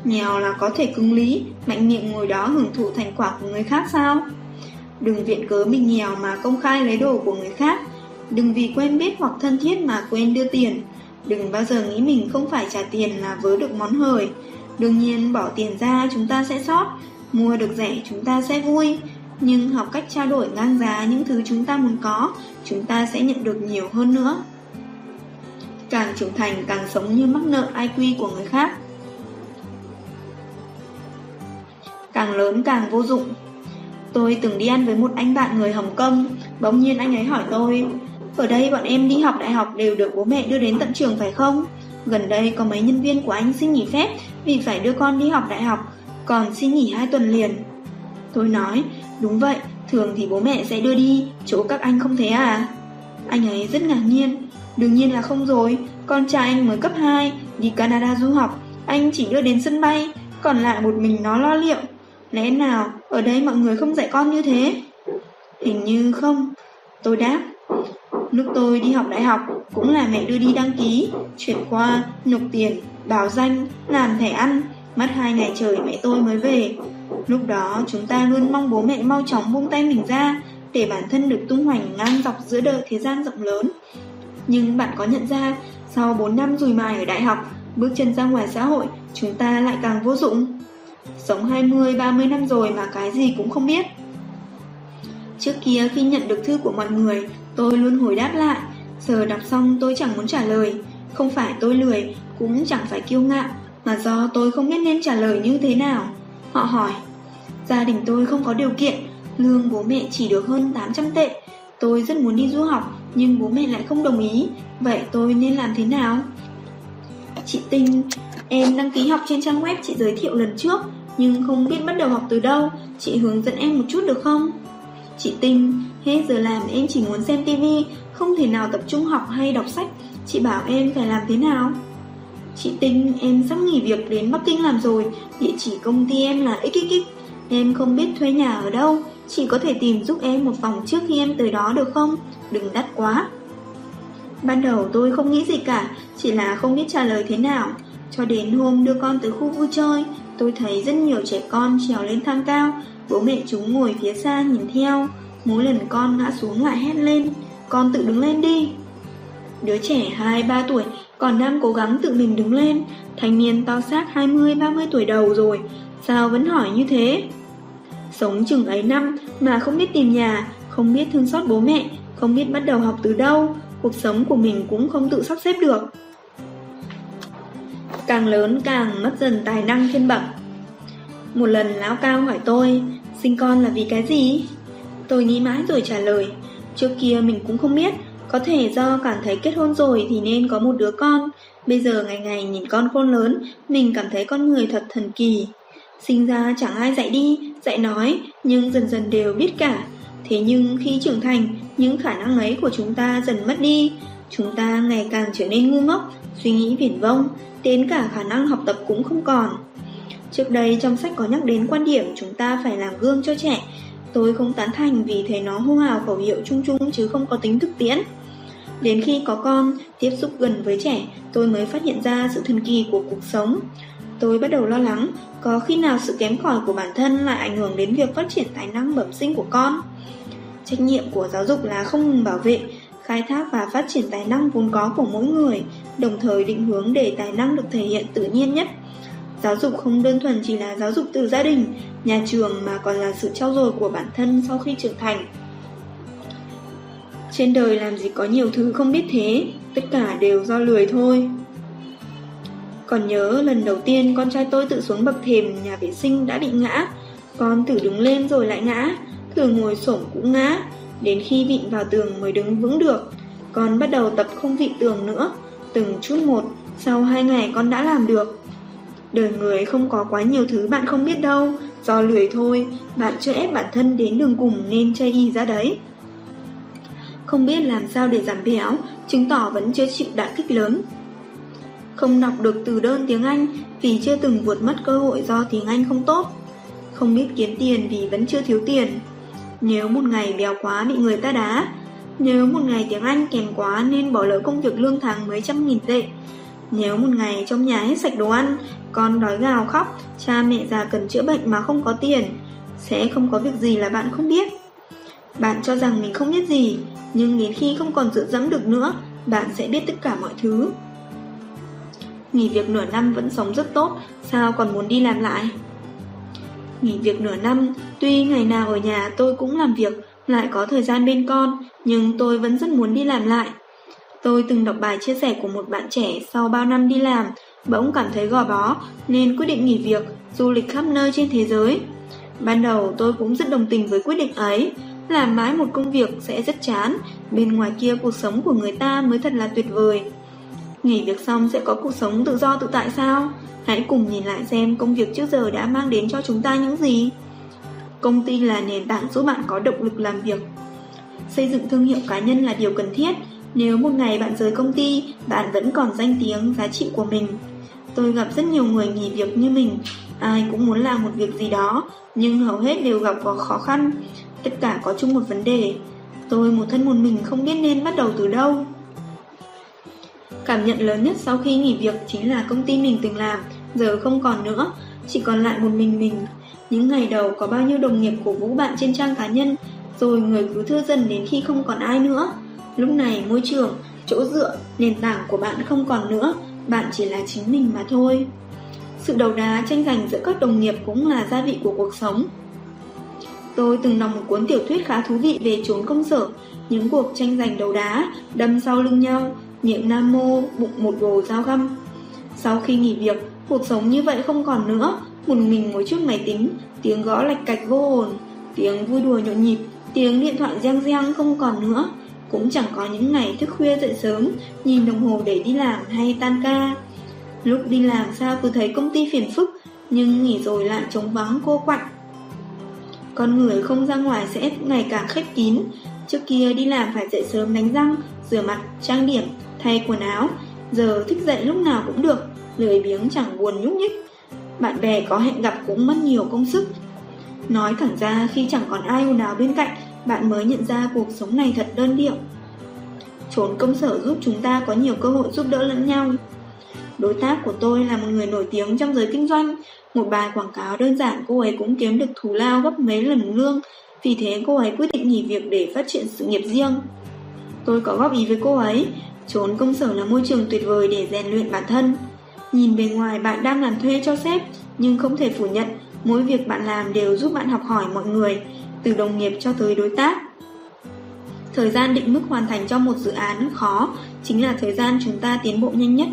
Nghèo là có thể cứng lý, mạnh miệng ngồi đó hưởng thụ thành quả của người khác sao? Đừng viện cớ mình nghèo mà công khai lấy đồ của người khác. Đừng vì quen biết hoặc thân thiết mà quên đưa tiền. Đừng bao giờ nghĩ mình không phải trả tiền là vớ được món hời. Đương nhiên bỏ tiền ra chúng ta sẽ sót, mua được rẻ chúng ta sẽ vui. Nhưng học cách trao đổi ngang giá những thứ chúng ta muốn có, chúng ta sẽ nhận được nhiều hơn nữa càng trưởng thành càng sống như mắc nợ IQ của người khác. Càng lớn càng vô dụng. Tôi từng đi ăn với một anh bạn người Hồng Kông, bỗng nhiên anh ấy hỏi tôi, ở đây bọn em đi học đại học đều được bố mẹ đưa đến tận trường phải không? Gần đây có mấy nhân viên của anh xin nghỉ phép vì phải đưa con đi học đại học, còn xin nghỉ hai tuần liền. Tôi nói, đúng vậy, thường thì bố mẹ sẽ đưa đi, chỗ các anh không thế à? Anh ấy rất ngạc nhiên, Đương nhiên là không rồi, con trai anh mới cấp 2, đi Canada du học, anh chỉ đưa đến sân bay, còn lại một mình nó lo liệu. Lẽ nào ở đây mọi người không dạy con như thế? Hình như không, tôi đáp. Lúc tôi đi học đại học cũng là mẹ đưa đi đăng ký, chuyển qua, nộp tiền, báo danh, làm thẻ ăn, mất hai ngày trời mẹ tôi mới về. Lúc đó chúng ta luôn mong bố mẹ mau chóng buông tay mình ra để bản thân được tung hoành ngang dọc giữa đời thế gian rộng lớn. Nhưng bạn có nhận ra, sau 4 năm rùi mài ở đại học, bước chân ra ngoài xã hội, chúng ta lại càng vô dụng. Sống 20, 30 năm rồi mà cái gì cũng không biết. Trước kia khi nhận được thư của mọi người, tôi luôn hồi đáp lại. Giờ đọc xong tôi chẳng muốn trả lời. Không phải tôi lười, cũng chẳng phải kiêu ngạo, mà do tôi không biết nên trả lời như thế nào. Họ hỏi, gia đình tôi không có điều kiện, lương bố mẹ chỉ được hơn 800 tệ, Tôi rất muốn đi du học, nhưng bố mẹ lại không đồng ý. Vậy tôi nên làm thế nào? Chị Tinh, em đăng ký học trên trang web chị giới thiệu lần trước nhưng không biết bắt đầu học từ đâu, chị hướng dẫn em một chút được không? Chị Tinh, hết giờ làm em chỉ muốn xem tivi, không thể nào tập trung học hay đọc sách, chị bảo em phải làm thế nào? Chị Tinh, em sắp nghỉ việc đến Bắc Kinh làm rồi, địa chỉ công ty em là XXX, em không biết thuê nhà ở đâu, chị có thể tìm giúp em một phòng trước khi em tới đó được không? Đừng đắt quá. Ban đầu tôi không nghĩ gì cả, chỉ là không biết trả lời thế nào. Cho đến hôm đưa con tới khu vui chơi, tôi thấy rất nhiều trẻ con trèo lên thang cao, bố mẹ chúng ngồi phía xa nhìn theo. Mỗi lần con ngã xuống lại hét lên, con tự đứng lên đi. Đứa trẻ 2-3 tuổi còn đang cố gắng tự mình đứng lên, thanh niên to xác 20-30 tuổi đầu rồi, sao vẫn hỏi như thế? Sống chừng ấy năm mà không biết tìm nhà, không biết thương xót bố mẹ, không biết bắt đầu học từ đâu, cuộc sống của mình cũng không tự sắp xếp được. Càng lớn càng mất dần tài năng thiên bẩm. Một lần lão cao hỏi tôi, sinh con là vì cái gì? Tôi nghĩ mãi rồi trả lời, trước kia mình cũng không biết, có thể do cảm thấy kết hôn rồi thì nên có một đứa con, bây giờ ngày ngày nhìn con khôn lớn, mình cảm thấy con người thật thần kỳ. Sinh ra chẳng ai dạy đi, dạy nói, nhưng dần dần đều biết cả. Thế nhưng khi trưởng thành, những khả năng ấy của chúng ta dần mất đi. Chúng ta ngày càng trở nên ngu ngốc, suy nghĩ viển vông, đến cả khả năng học tập cũng không còn. Trước đây trong sách có nhắc đến quan điểm chúng ta phải làm gương cho trẻ. Tôi không tán thành vì thấy nó hô hào khẩu hiệu chung chung chứ không có tính thực tiễn. Đến khi có con, tiếp xúc gần với trẻ, tôi mới phát hiện ra sự thần kỳ của cuộc sống. Tôi bắt đầu lo lắng, có khi nào sự kém cỏi của bản thân lại ảnh hưởng đến việc phát triển tài năng bẩm sinh của con? Trách nhiệm của giáo dục là không ngừng bảo vệ, khai thác và phát triển tài năng vốn có của mỗi người, đồng thời định hướng để tài năng được thể hiện tự nhiên nhất. Giáo dục không đơn thuần chỉ là giáo dục từ gia đình, nhà trường mà còn là sự trau dồi của bản thân sau khi trưởng thành. Trên đời làm gì có nhiều thứ không biết thế, tất cả đều do lười thôi. Còn nhớ lần đầu tiên con trai tôi tự xuống bậc thềm nhà vệ sinh đã bị ngã, con thử đứng lên rồi lại ngã, thử ngồi xổm cũng ngã, đến khi vịn vào tường mới đứng vững được. Con bắt đầu tập không vịn tường nữa, từng chút một, sau hai ngày con đã làm được. Đời người không có quá nhiều thứ bạn không biết đâu, do lười thôi, bạn chưa ép bản thân đến đường cùng nên chơi y ra đấy. Không biết làm sao để giảm béo, chứng tỏ vẫn chưa chịu đả kích lớn. Không đọc được từ đơn tiếng Anh vì chưa từng vượt mất cơ hội do tiếng Anh không tốt. Không biết kiếm tiền vì vẫn chưa thiếu tiền. Nếu một ngày béo quá bị người ta đá, nếu một ngày tiếng Anh kém quá nên bỏ lỡ công việc lương tháng mấy trăm nghìn tệ. Nếu một ngày trong nhà hết sạch đồ ăn, con đói gào khóc, cha mẹ già cần chữa bệnh mà không có tiền, sẽ không có việc gì là bạn không biết. Bạn cho rằng mình không biết gì, nhưng đến khi không còn dựa dẫm được nữa, bạn sẽ biết tất cả mọi thứ. Nghỉ việc nửa năm vẫn sống rất tốt, sao còn muốn đi làm lại? Nghỉ việc nửa năm, tuy ngày nào ở nhà tôi cũng làm việc, lại có thời gian bên con, nhưng tôi vẫn rất muốn đi làm lại. Tôi từng đọc bài chia sẻ của một bạn trẻ sau bao năm đi làm, bỗng cảm thấy gò bó nên quyết định nghỉ việc, du lịch khắp nơi trên thế giới. Ban đầu tôi cũng rất đồng tình với quyết định ấy, làm mãi một công việc sẽ rất chán, bên ngoài kia cuộc sống của người ta mới thật là tuyệt vời. Nghỉ việc xong sẽ có cuộc sống tự do tự tại sao? Hãy cùng nhìn lại xem công việc trước giờ đã mang đến cho chúng ta những gì. Công ty là nền tảng giúp bạn có động lực làm việc. Xây dựng thương hiệu cá nhân là điều cần thiết. Nếu một ngày bạn rời công ty, bạn vẫn còn danh tiếng, giá trị của mình. Tôi gặp rất nhiều người nghỉ việc như mình. Ai cũng muốn làm một việc gì đó, nhưng hầu hết đều gặp có khó khăn. Tất cả có chung một vấn đề. Tôi một thân một mình không biết nên bắt đầu từ đâu. Cảm nhận lớn nhất sau khi nghỉ việc chính là công ty mình từng làm, giờ không còn nữa, chỉ còn lại một mình mình. Những ngày đầu có bao nhiêu đồng nghiệp cổ vũ bạn trên trang cá nhân, rồi người cứ thưa dần đến khi không còn ai nữa. Lúc này môi trường, chỗ dựa, nền tảng của bạn không còn nữa, bạn chỉ là chính mình mà thôi. Sự đầu đá tranh giành giữa các đồng nghiệp cũng là gia vị của cuộc sống. Tôi từng đọc một cuốn tiểu thuyết khá thú vị về chốn công sở, những cuộc tranh giành đầu đá, đâm sau lưng nhau, niệm nam mô, bụng một bồ dao găm. Sau khi nghỉ việc, cuộc sống như vậy không còn nữa, một mình ngồi trước máy tính, tiếng gõ lạch cạch vô hồn, tiếng vui đùa nhộn nhịp, tiếng điện thoại reng reng không còn nữa. Cũng chẳng có những ngày thức khuya dậy sớm, nhìn đồng hồ để đi làm hay tan ca. Lúc đi làm sao cứ thấy công ty phiền phức, nhưng nghỉ rồi lại trống vắng cô quạnh. Con người không ra ngoài sẽ ngày càng khép kín. Trước kia đi làm phải dậy sớm đánh răng, rửa mặt, trang điểm, thay quần áo. Giờ thích dậy lúc nào cũng được, lười biếng chẳng buồn nhúc nhích. Bạn bè có hẹn gặp cũng mất nhiều công sức. Nói thẳng ra khi chẳng còn ai ồn ào bên cạnh, bạn mới nhận ra cuộc sống này thật đơn điệu. Trốn công sở giúp chúng ta có nhiều cơ hội giúp đỡ lẫn nhau. Đối tác của tôi là một người nổi tiếng trong giới kinh doanh. Một bài quảng cáo đơn giản cô ấy cũng kiếm được thù lao gấp mấy lần lương. Vì thế cô ấy quyết định nghỉ việc để phát triển sự nghiệp riêng. Tôi có góp ý với cô ấy, trốn công sở là môi trường tuyệt vời để rèn luyện bản thân. Nhìn bề ngoài bạn đang làm thuê cho sếp, nhưng không thể phủ nhận mỗi việc bạn làm đều giúp bạn học hỏi mọi người, từ đồng nghiệp cho tới đối tác. Thời gian định mức hoàn thành cho một dự án khó chính là thời gian chúng ta tiến bộ nhanh nhất.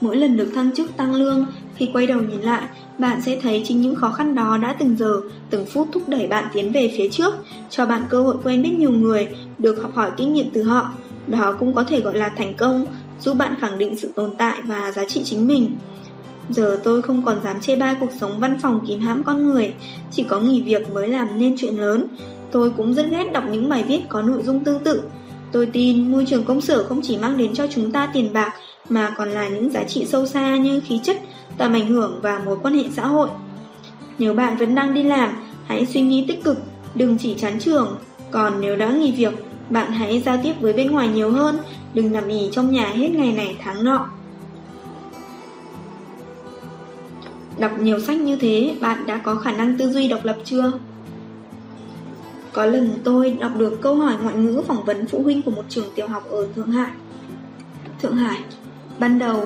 Mỗi lần được thăng chức tăng lương, khi quay đầu nhìn lại, bạn sẽ thấy chính những khó khăn đó đã từng giờ, từng phút thúc đẩy bạn tiến về phía trước, cho bạn cơ hội quen biết nhiều người, được học hỏi kinh nghiệm từ họ. Đó cũng có thể gọi là thành công, giúp bạn khẳng định sự tồn tại và giá trị chính mình. Giờ tôi không còn dám chê bai cuộc sống văn phòng kín hãm con người, chỉ có nghỉ việc mới làm nên chuyện lớn. Tôi cũng rất ghét đọc những bài viết có nội dung tương tự. Tôi tin môi trường công sở không chỉ mang đến cho chúng ta tiền bạc mà còn là những giá trị sâu xa như khí chất, tầm ảnh hưởng và mối quan hệ xã hội. Nếu bạn vẫn đang đi làm, hãy suy nghĩ tích cực, đừng chỉ chán trường. Còn nếu đã nghỉ việc, bạn hãy giao tiếp với bên ngoài nhiều hơn, đừng nằm ỉ trong nhà hết ngày này tháng nọ. Đọc nhiều sách như thế, bạn đã có khả năng tư duy độc lập chưa? Có lần tôi đọc được câu hỏi ngoại ngữ phỏng vấn phụ huynh của một trường tiểu học ở Thượng Hải. Thượng Hải, ban đầu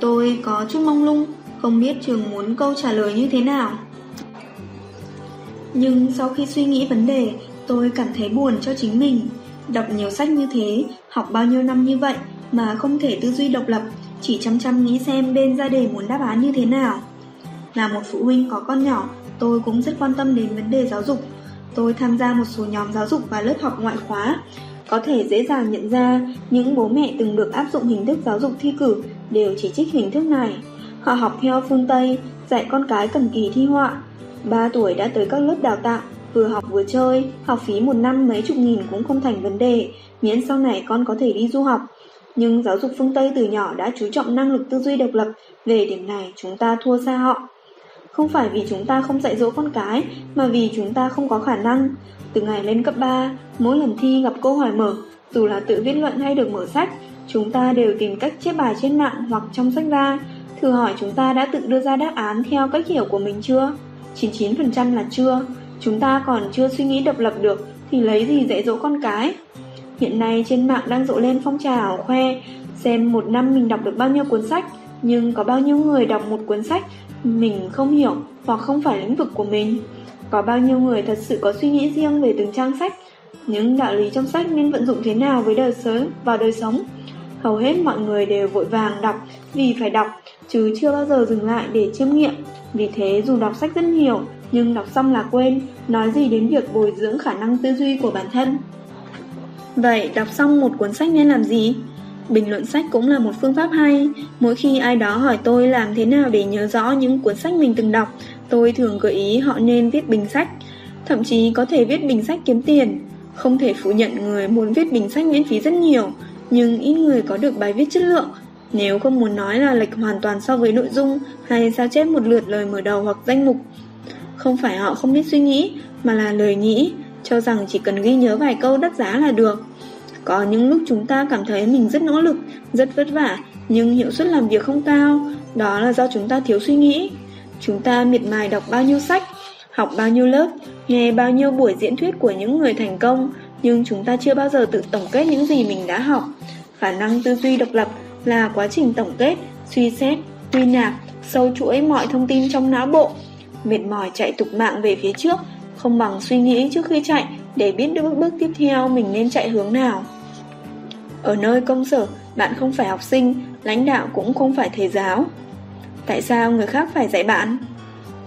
tôi có chút mong lung, không biết trường muốn câu trả lời như thế nào. Nhưng sau khi suy nghĩ vấn đề, tôi cảm thấy buồn cho chính mình. Đọc nhiều sách như thế, học bao nhiêu năm như vậy mà không thể tư duy độc lập, chỉ chăm chăm nghĩ xem bên gia đề muốn đáp án như thế nào. Là một phụ huynh có con nhỏ, tôi cũng rất quan tâm đến vấn đề giáo dục. Tôi tham gia một số nhóm giáo dục và lớp học ngoại khóa. Có thể dễ dàng nhận ra những bố mẹ từng được áp dụng hình thức giáo dục thi cử đều chỉ trích hình thức này. Họ học theo phương Tây, dạy con cái cần kỳ thi họa. 3 tuổi đã tới các lớp đào tạo, vừa học vừa chơi, học phí một năm mấy chục nghìn cũng không thành vấn đề, miễn sau này con có thể đi du học. Nhưng giáo dục phương Tây từ nhỏ đã chú trọng năng lực tư duy độc lập, về điểm này chúng ta thua xa họ. Không phải vì chúng ta không dạy dỗ con cái, mà vì chúng ta không có khả năng. Từ ngày lên cấp 3, mỗi lần thi gặp câu hỏi mở, dù là tự viết luận hay được mở sách, chúng ta đều tìm cách chép bài trên mạng hoặc trong sách ra. Thử hỏi chúng ta đã tự đưa ra đáp án theo cách hiểu của mình chưa? 99% là chưa. Chúng ta còn chưa suy nghĩ độc lập được thì lấy gì dạy dỗ con cái? Hiện nay trên mạng đang rộ lên phong trào khoe xem một năm mình đọc được bao nhiêu cuốn sách, nhưng có bao nhiêu người đọc một cuốn sách mình không hiểu hoặc không phải lĩnh vực của mình. Có bao nhiêu người thật sự có suy nghĩ riêng về từng trang sách, những đạo lý trong sách nên vận dụng thế nào với đời sống vào đời sống. Hầu hết mọi người đều vội vàng đọc vì phải đọc, chứ chưa bao giờ dừng lại để chiêm nghiệm. Vì thế dù đọc sách rất nhiều, nhưng đọc xong là quên, nói gì đến việc bồi dưỡng khả năng tư duy của bản thân. Vậy đọc xong một cuốn sách nên làm gì? Bình luận sách cũng là một phương pháp hay. Mỗi khi ai đó hỏi tôi làm thế nào để nhớ rõ những cuốn sách mình từng đọc, tôi thường gợi ý họ nên viết bình sách. Thậm chí có thể viết bình sách kiếm tiền. Không thể phủ nhận người muốn viết bình sách miễn phí rất nhiều, nhưng ít người có được bài viết chất lượng. Nếu không muốn nói là lệch hoàn toàn so với nội dung hay sao chép một lượt lời mở đầu hoặc danh mục. Không phải họ không biết suy nghĩ, mà là lời nghĩ, cho rằng chỉ cần ghi nhớ vài câu đắt giá là được. Có những lúc chúng ta cảm thấy mình rất nỗ lực, rất vất vả, nhưng hiệu suất làm việc không cao, đó là do chúng ta thiếu suy nghĩ. Chúng ta miệt mài đọc bao nhiêu sách, học bao nhiêu lớp, nghe bao nhiêu buổi diễn thuyết của những người thành công, nhưng chúng ta chưa bao giờ tự tổng kết những gì mình đã học. Khả năng tư duy độc lập là quá trình tổng kết, suy xét, quy nạp, sâu chuỗi mọi thông tin trong não bộ. Mệt mỏi chạy tục mạng về phía trước, không bằng suy nghĩ trước khi chạy để biết được bước bước tiếp theo mình nên chạy hướng nào. Ở nơi công sở, bạn không phải học sinh, lãnh đạo cũng không phải thầy giáo. Tại sao người khác phải dạy bạn?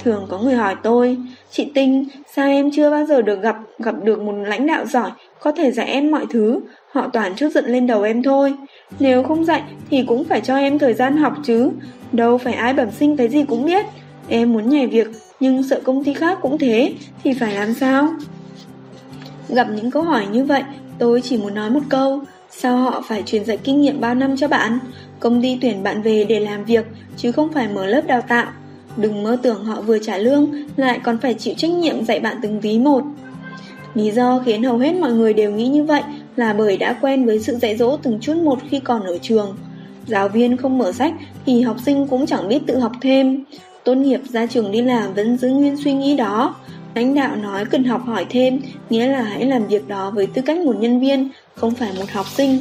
Thường có người hỏi tôi, chị Tinh, sao em chưa bao giờ được gặp gặp được một lãnh đạo giỏi, có thể dạy em mọi thứ, họ toàn chút giận lên đầu em thôi. Nếu không dạy thì cũng phải cho em thời gian học chứ, đâu phải ai bẩm sinh cái gì cũng biết. em muốn nhảy việc nhưng sợ công ty khác cũng thế thì phải làm sao? Gặp những câu hỏi như vậy, tôi chỉ muốn nói một câu, sao họ phải truyền dạy kinh nghiệm bao năm cho bạn? Công ty tuyển bạn về để làm việc chứ không phải mở lớp đào tạo. Đừng mơ tưởng họ vừa trả lương lại còn phải chịu trách nhiệm dạy bạn từng ví một. Lý do khiến hầu hết mọi người đều nghĩ như vậy là bởi đã quen với sự dạy dỗ từng chút một khi còn ở trường. Giáo viên không mở sách thì học sinh cũng chẳng biết tự học thêm. Tốt nghiệp ra trường đi làm vẫn giữ nguyên suy nghĩ đó. Lãnh đạo nói cần học hỏi thêm, nghĩa là hãy làm việc đó với tư cách một nhân viên, không phải một học sinh.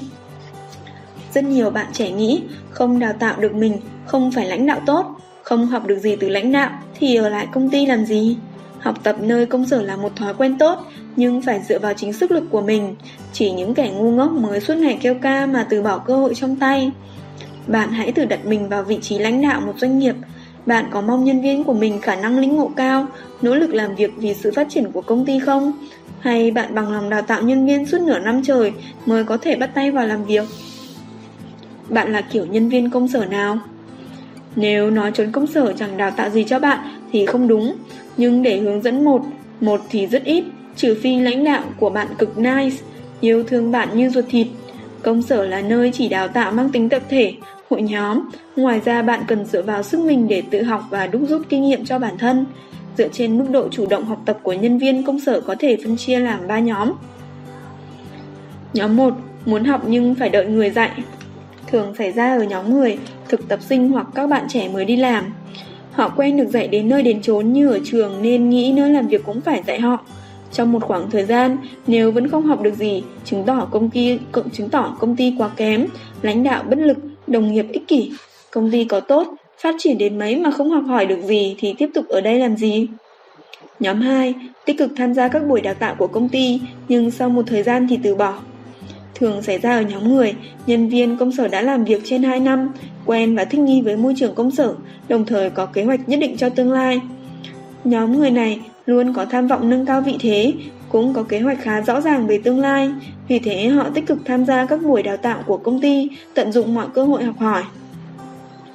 Rất nhiều bạn trẻ nghĩ không đào tạo được mình, không phải lãnh đạo tốt, không học được gì từ lãnh đạo thì ở lại công ty làm gì? Học tập nơi công sở là một thói quen tốt, nhưng phải dựa vào chính sức lực của mình. Chỉ những kẻ ngu ngốc mới suốt ngày kêu ca mà từ bỏ cơ hội trong tay. Bạn hãy thử đặt mình vào vị trí lãnh đạo một doanh nghiệp. Bạn có mong nhân viên của mình khả năng lĩnh ngộ cao, nỗ lực làm việc vì sự phát triển của công ty không? Hay bạn bằng lòng đào tạo nhân viên suốt nửa năm trời mới có thể bắt tay vào làm việc? Bạn là kiểu nhân viên công sở nào? Nếu nói trốn công sở chẳng đào tạo gì cho bạn thì không đúng, nhưng để hướng dẫn một, một thì rất ít, trừ phi lãnh đạo của bạn cực nice, yêu thương bạn như ruột thịt. Công sở là nơi chỉ đào tạo mang tính tập thể, hội nhóm, ngoài ra bạn cần dựa vào sức mình để tự học và đúc rút kinh nghiệm cho bản thân. Dựa trên mức độ chủ động học tập của nhân viên công sở có thể phân chia làm 3 nhóm. Nhóm 1. Muốn học nhưng phải đợi người dạy thường xảy ra ở nhóm người, thực tập sinh hoặc các bạn trẻ mới đi làm. Họ quen được dạy đến nơi đến chốn như ở trường nên nghĩ nơi làm việc cũng phải dạy họ. Trong một khoảng thời gian, nếu vẫn không học được gì, chứng tỏ công ty chứng tỏ công ty quá kém, lãnh đạo bất lực, đồng nghiệp ích kỷ. Công ty có tốt, phát triển đến mấy mà không học hỏi được gì thì tiếp tục ở đây làm gì? Nhóm 2, tích cực tham gia các buổi đào tạo của công ty, nhưng sau một thời gian thì từ bỏ thường xảy ra ở nhóm người, nhân viên công sở đã làm việc trên 2 năm, quen và thích nghi với môi trường công sở, đồng thời có kế hoạch nhất định cho tương lai. Nhóm người này luôn có tham vọng nâng cao vị thế, cũng có kế hoạch khá rõ ràng về tương lai, vì thế họ tích cực tham gia các buổi đào tạo của công ty, tận dụng mọi cơ hội học hỏi.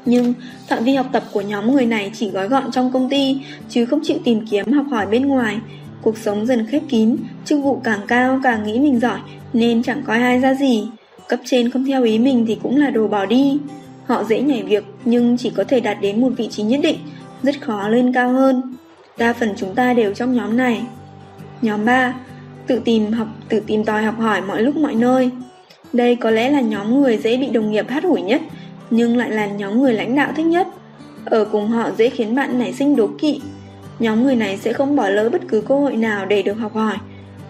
Nhưng phạm vi học tập của nhóm người này chỉ gói gọn trong công ty, chứ không chịu tìm kiếm học hỏi bên ngoài. Cuộc sống dần khép kín, chức vụ càng cao càng nghĩ mình giỏi nên chẳng coi ai ra gì. Cấp trên không theo ý mình thì cũng là đồ bỏ đi. Họ dễ nhảy việc nhưng chỉ có thể đạt đến một vị trí nhất định, rất khó lên cao hơn. Đa phần chúng ta đều trong nhóm này. Nhóm 3. Tự tìm học, tự tìm tòi học hỏi mọi lúc mọi nơi. Đây có lẽ là nhóm người dễ bị đồng nghiệp hát hủi nhất, nhưng lại là nhóm người lãnh đạo thích nhất. Ở cùng họ dễ khiến bạn nảy sinh đố kỵ. Nhóm người này sẽ không bỏ lỡ bất cứ cơ hội nào để được học hỏi.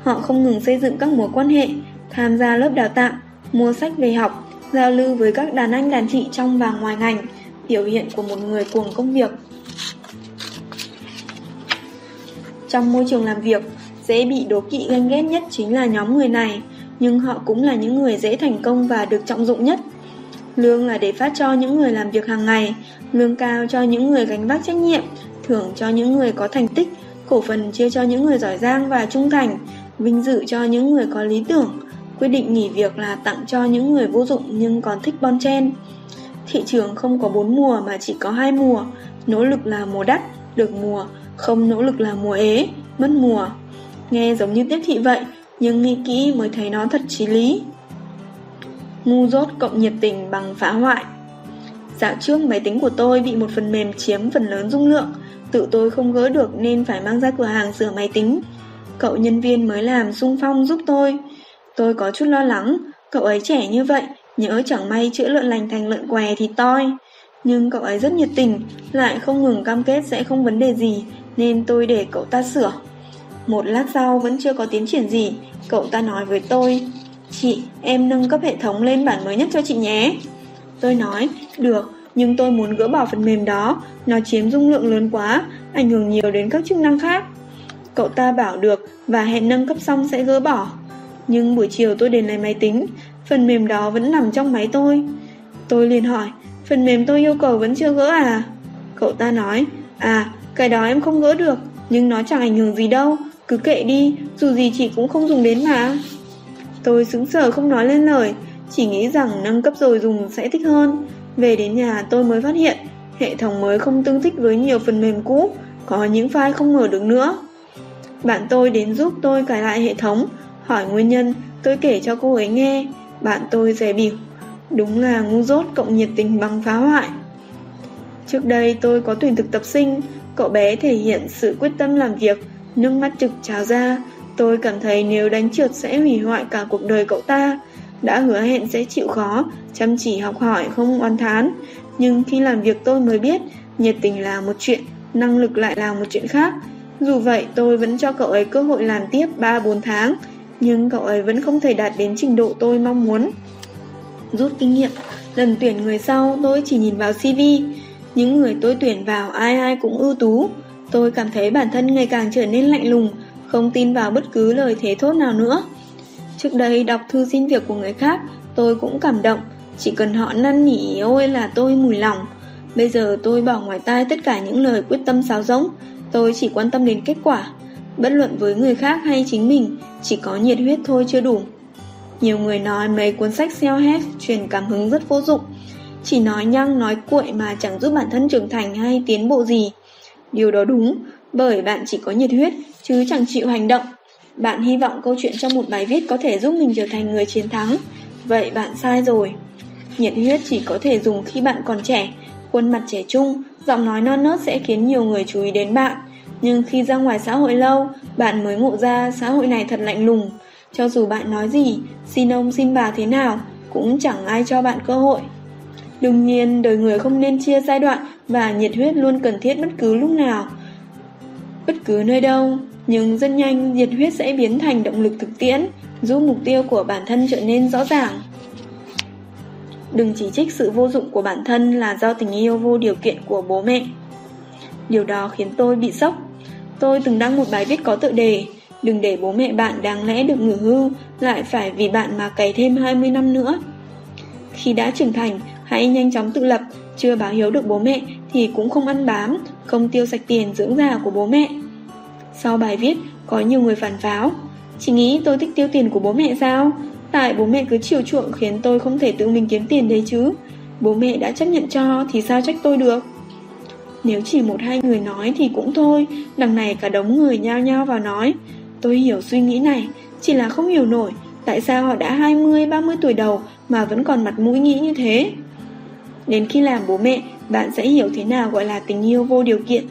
Họ không ngừng xây dựng các mối quan hệ, tham gia lớp đào tạo, mua sách về học, giao lưu với các đàn anh đàn chị trong và ngoài ngành, biểu hiện của một người cuồng công việc. Trong môi trường làm việc, dễ bị đố kỵ ganh ghét nhất chính là nhóm người này, nhưng họ cũng là những người dễ thành công và được trọng dụng nhất. Lương là để phát cho những người làm việc hàng ngày, lương cao cho những người gánh vác trách nhiệm, thưởng cho những người có thành tích, cổ phần chia cho những người giỏi giang và trung thành, vinh dự cho những người có lý tưởng, quyết định nghỉ việc là tặng cho những người vô dụng nhưng còn thích bon chen. Thị trường không có bốn mùa mà chỉ có hai mùa, nỗ lực là mùa đắt, được mùa, không nỗ lực là mùa ế, mất mùa. Nghe giống như tiếp thị vậy, nhưng nghĩ kỹ mới thấy nó thật chí lý. Ngu dốt cộng nhiệt tình bằng phá hoại Dạo trước máy tính của tôi bị một phần mềm chiếm phần lớn dung lượng Tự tôi không gỡ được nên phải mang ra cửa hàng sửa máy tính Cậu nhân viên mới làm sung phong giúp tôi Tôi có chút lo lắng, cậu ấy trẻ như vậy, nhớ chẳng may chữa lợn lành thành lợn què thì toi. Nhưng cậu ấy rất nhiệt tình, lại không ngừng cam kết sẽ không vấn đề gì, nên tôi để cậu ta sửa. Một lát sau vẫn chưa có tiến triển gì, cậu ta nói với tôi, Chị, em nâng cấp hệ thống lên bản mới nhất cho chị nhé. Tôi nói, được, nhưng tôi muốn gỡ bỏ phần mềm đó, nó chiếm dung lượng lớn quá, ảnh hưởng nhiều đến các chức năng khác. Cậu ta bảo được và hẹn nâng cấp xong sẽ gỡ bỏ. Nhưng buổi chiều tôi đến lấy máy tính, phần mềm đó vẫn nằm trong máy tôi. Tôi liền hỏi, phần mềm tôi yêu cầu vẫn chưa gỡ à? Cậu ta nói, à, cái đó em không gỡ được, nhưng nó chẳng ảnh hưởng gì đâu, cứ kệ đi, dù gì chị cũng không dùng đến mà. Tôi sững sờ không nói lên lời, chỉ nghĩ rằng nâng cấp rồi dùng sẽ thích hơn. Về đến nhà tôi mới phát hiện, hệ thống mới không tương thích với nhiều phần mềm cũ, có những file không mở được nữa. Bạn tôi đến giúp tôi cài lại hệ thống, hỏi nguyên nhân, tôi kể cho cô ấy nghe. Bạn tôi dè biểu, đúng là ngu dốt cộng nhiệt tình bằng phá hoại. Trước đây tôi có tuyển thực tập sinh, cậu bé thể hiện sự quyết tâm làm việc, nước mắt trực trào ra. Tôi cảm thấy nếu đánh trượt sẽ hủy hoại cả cuộc đời cậu ta. Đã hứa hẹn sẽ chịu khó, chăm chỉ học hỏi không oan thán. Nhưng khi làm việc tôi mới biết, nhiệt tình là một chuyện, năng lực lại là một chuyện khác. Dù vậy tôi vẫn cho cậu ấy cơ hội làm tiếp 3-4 tháng, nhưng cậu ấy vẫn không thể đạt đến trình độ tôi mong muốn. Rút kinh nghiệm, lần tuyển người sau tôi chỉ nhìn vào CV, những người tôi tuyển vào ai ai cũng ưu tú. Tôi cảm thấy bản thân ngày càng trở nên lạnh lùng, không tin vào bất cứ lời thế thốt nào nữa. Trước đây đọc thư xin việc của người khác, tôi cũng cảm động, chỉ cần họ năn nỉ ôi là tôi mùi lòng. Bây giờ tôi bỏ ngoài tai tất cả những lời quyết tâm sáo rỗng, tôi chỉ quan tâm đến kết quả. Bất luận với người khác hay chính mình, chỉ có nhiệt huyết thôi chưa đủ. Nhiều người nói mấy cuốn sách self-help truyền cảm hứng rất vô dụng, chỉ nói nhăng nói cuội mà chẳng giúp bản thân trưởng thành hay tiến bộ gì. Điều đó đúng, bởi bạn chỉ có nhiệt huyết, chứ chẳng chịu hành động. Bạn hy vọng câu chuyện trong một bài viết có thể giúp mình trở thành người chiến thắng. Vậy bạn sai rồi. Nhiệt huyết chỉ có thể dùng khi bạn còn trẻ, khuôn mặt trẻ trung, giọng nói non nớt sẽ khiến nhiều người chú ý đến bạn. Nhưng khi ra ngoài xã hội lâu, bạn mới ngộ ra xã hội này thật lạnh lùng. Cho dù bạn nói gì, xin ông xin bà thế nào, cũng chẳng ai cho bạn cơ hội. Đương nhiên, đời người không nên chia giai đoạn và nhiệt huyết luôn cần thiết bất cứ lúc nào, bất cứ nơi đâu. Nhưng rất nhanh, nhiệt huyết sẽ biến thành động lực thực tiễn, giúp mục tiêu của bản thân trở nên rõ ràng. Đừng chỉ trích sự vô dụng của bản thân là do tình yêu vô điều kiện của bố mẹ. Điều đó khiến tôi bị sốc. Tôi từng đăng một bài viết có tựa đề Đừng để bố mẹ bạn đáng lẽ được ngửa hưu lại phải vì bạn mà cày thêm 20 năm nữa. Khi đã trưởng thành, hãy nhanh chóng tự lập, chưa báo hiếu được bố mẹ thì cũng không ăn bám, không tiêu sạch tiền dưỡng già của bố mẹ. Sau bài viết, có nhiều người phản pháo. Chị nghĩ tôi thích tiêu tiền của bố mẹ sao? Tại bố mẹ cứ chiều chuộng khiến tôi không thể tự mình kiếm tiền đấy chứ. Bố mẹ đã chấp nhận cho thì sao trách tôi được? Nếu chỉ một hai người nói thì cũng thôi, đằng này cả đống người nhao nhao vào nói. Tôi hiểu suy nghĩ này, chỉ là không hiểu nổi tại sao họ đã 20, 30 tuổi đầu mà vẫn còn mặt mũi nghĩ như thế. Đến khi làm bố mẹ, bạn sẽ hiểu thế nào gọi là tình yêu vô điều kiện.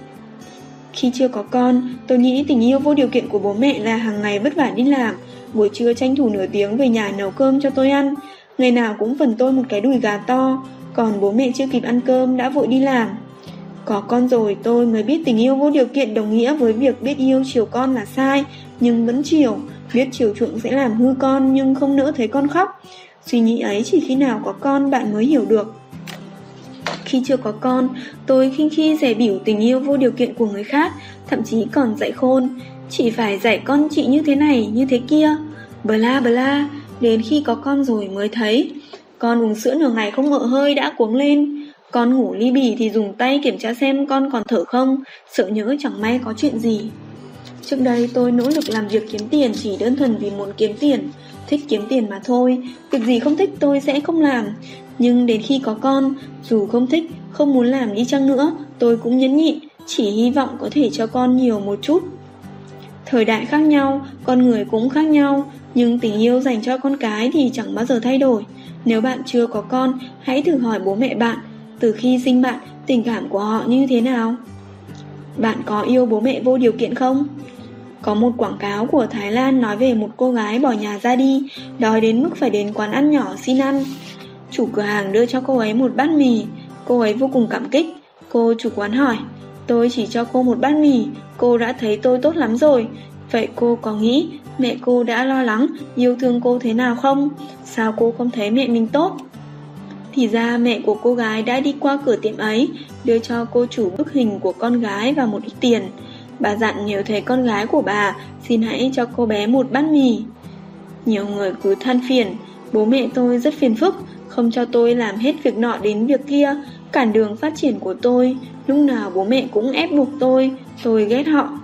Khi chưa có con, tôi nghĩ tình yêu vô điều kiện của bố mẹ là hàng ngày vất vả đi làm, buổi trưa tranh thủ nửa tiếng về nhà nấu cơm cho tôi ăn, ngày nào cũng phần tôi một cái đùi gà to, còn bố mẹ chưa kịp ăn cơm đã vội đi làm. Có con rồi tôi mới biết tình yêu vô điều kiện đồng nghĩa với việc biết yêu chiều con là sai, nhưng vẫn chiều, biết chiều chuộng sẽ làm hư con nhưng không nỡ thấy con khóc. Suy nghĩ ấy chỉ khi nào có con bạn mới hiểu được. Khi chưa có con, tôi khinh khi rẻ biểu tình yêu vô điều kiện của người khác, thậm chí còn dạy khôn. Chị phải dạy con chị như thế này, như thế kia. Bla bla, đến khi có con rồi mới thấy. Con uống sữa nửa ngày không ngợ hơi đã cuống lên. Con ngủ ly bì thì dùng tay kiểm tra xem con còn thở không, sợ nhớ chẳng may có chuyện gì. Trước đây tôi nỗ lực làm việc kiếm tiền chỉ đơn thuần vì muốn kiếm tiền, thích kiếm tiền mà thôi, việc gì không thích tôi sẽ không làm. Nhưng đến khi có con, dù không thích, không muốn làm đi chăng nữa, tôi cũng nhẫn nhịn, chỉ hy vọng có thể cho con nhiều một chút. Thời đại khác nhau, con người cũng khác nhau, nhưng tình yêu dành cho con cái thì chẳng bao giờ thay đổi. Nếu bạn chưa có con, hãy thử hỏi bố mẹ bạn, từ khi sinh bạn, tình cảm của họ như thế nào? Bạn có yêu bố mẹ vô điều kiện không? Có một quảng cáo của Thái Lan nói về một cô gái bỏ nhà ra đi, đói đến mức phải đến quán ăn nhỏ xin ăn. Chủ cửa hàng đưa cho cô ấy một bát mì, cô ấy vô cùng cảm kích. Cô chủ quán hỏi, tôi chỉ cho cô một bát mì, cô đã thấy tôi tốt lắm rồi. Vậy cô có nghĩ mẹ cô đã lo lắng, yêu thương cô thế nào không? Sao cô không thấy mẹ mình tốt? Thì ra mẹ của cô gái đã đi qua cửa tiệm ấy, đưa cho cô chủ bức hình của con gái và một ít tiền. Bà dặn nếu thấy con gái của bà, xin hãy cho cô bé một bát mì. Nhiều người cứ than phiền, bố mẹ tôi rất phiền phức, không cho tôi làm hết việc nọ đến việc kia, cản đường phát triển của tôi, lúc nào bố mẹ cũng ép buộc tôi, tôi ghét họ.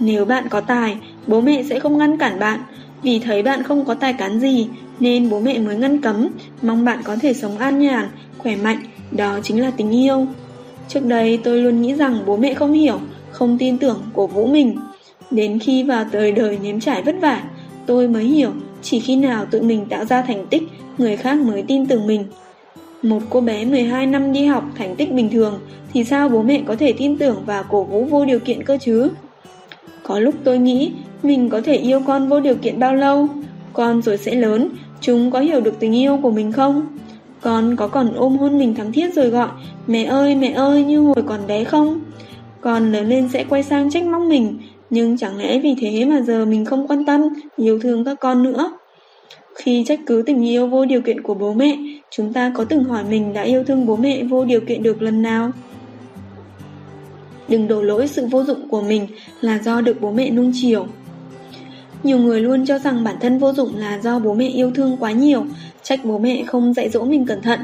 Nếu bạn có tài, bố mẹ sẽ không ngăn cản bạn, vì thấy bạn không có tài cán gì, nên bố mẹ mới ngăn cấm, mong bạn có thể sống an nhàn, khỏe mạnh, đó chính là tình yêu. Trước đây tôi luôn nghĩ rằng bố mẹ không hiểu, không tin tưởng, cổ vũ mình. Đến khi vào đời đời nếm trải vất vả, tôi mới hiểu chỉ khi nào tự mình tạo ra thành tích, người khác mới tin tưởng mình. Một cô bé 12 năm đi học thành tích bình thường thì sao bố mẹ có thể tin tưởng và cổ vũ vô điều kiện cơ chứ? Có lúc tôi nghĩ mình có thể yêu con vô điều kiện bao lâu? Con rồi sẽ lớn, chúng có hiểu được tình yêu của mình không? Con có còn ôm hôn mình thắm thiết rồi gọi Mẹ ơi mẹ ơi như hồi còn bé không Con lớn lên sẽ quay sang trách móc mình Nhưng chẳng lẽ vì thế mà giờ mình không quan tâm Yêu thương các con nữa khi trách cứ tình yêu vô điều kiện của bố mẹ Chúng ta có từng hỏi mình đã yêu thương bố mẹ vô điều kiện được lần nào Đừng đổ lỗi sự vô dụng của mình là do được bố mẹ nuông chiều nhiều người luôn cho rằng bản thân vô dụng là do bố mẹ yêu thương quá nhiều, trách bố mẹ không dạy dỗ mình cẩn thận.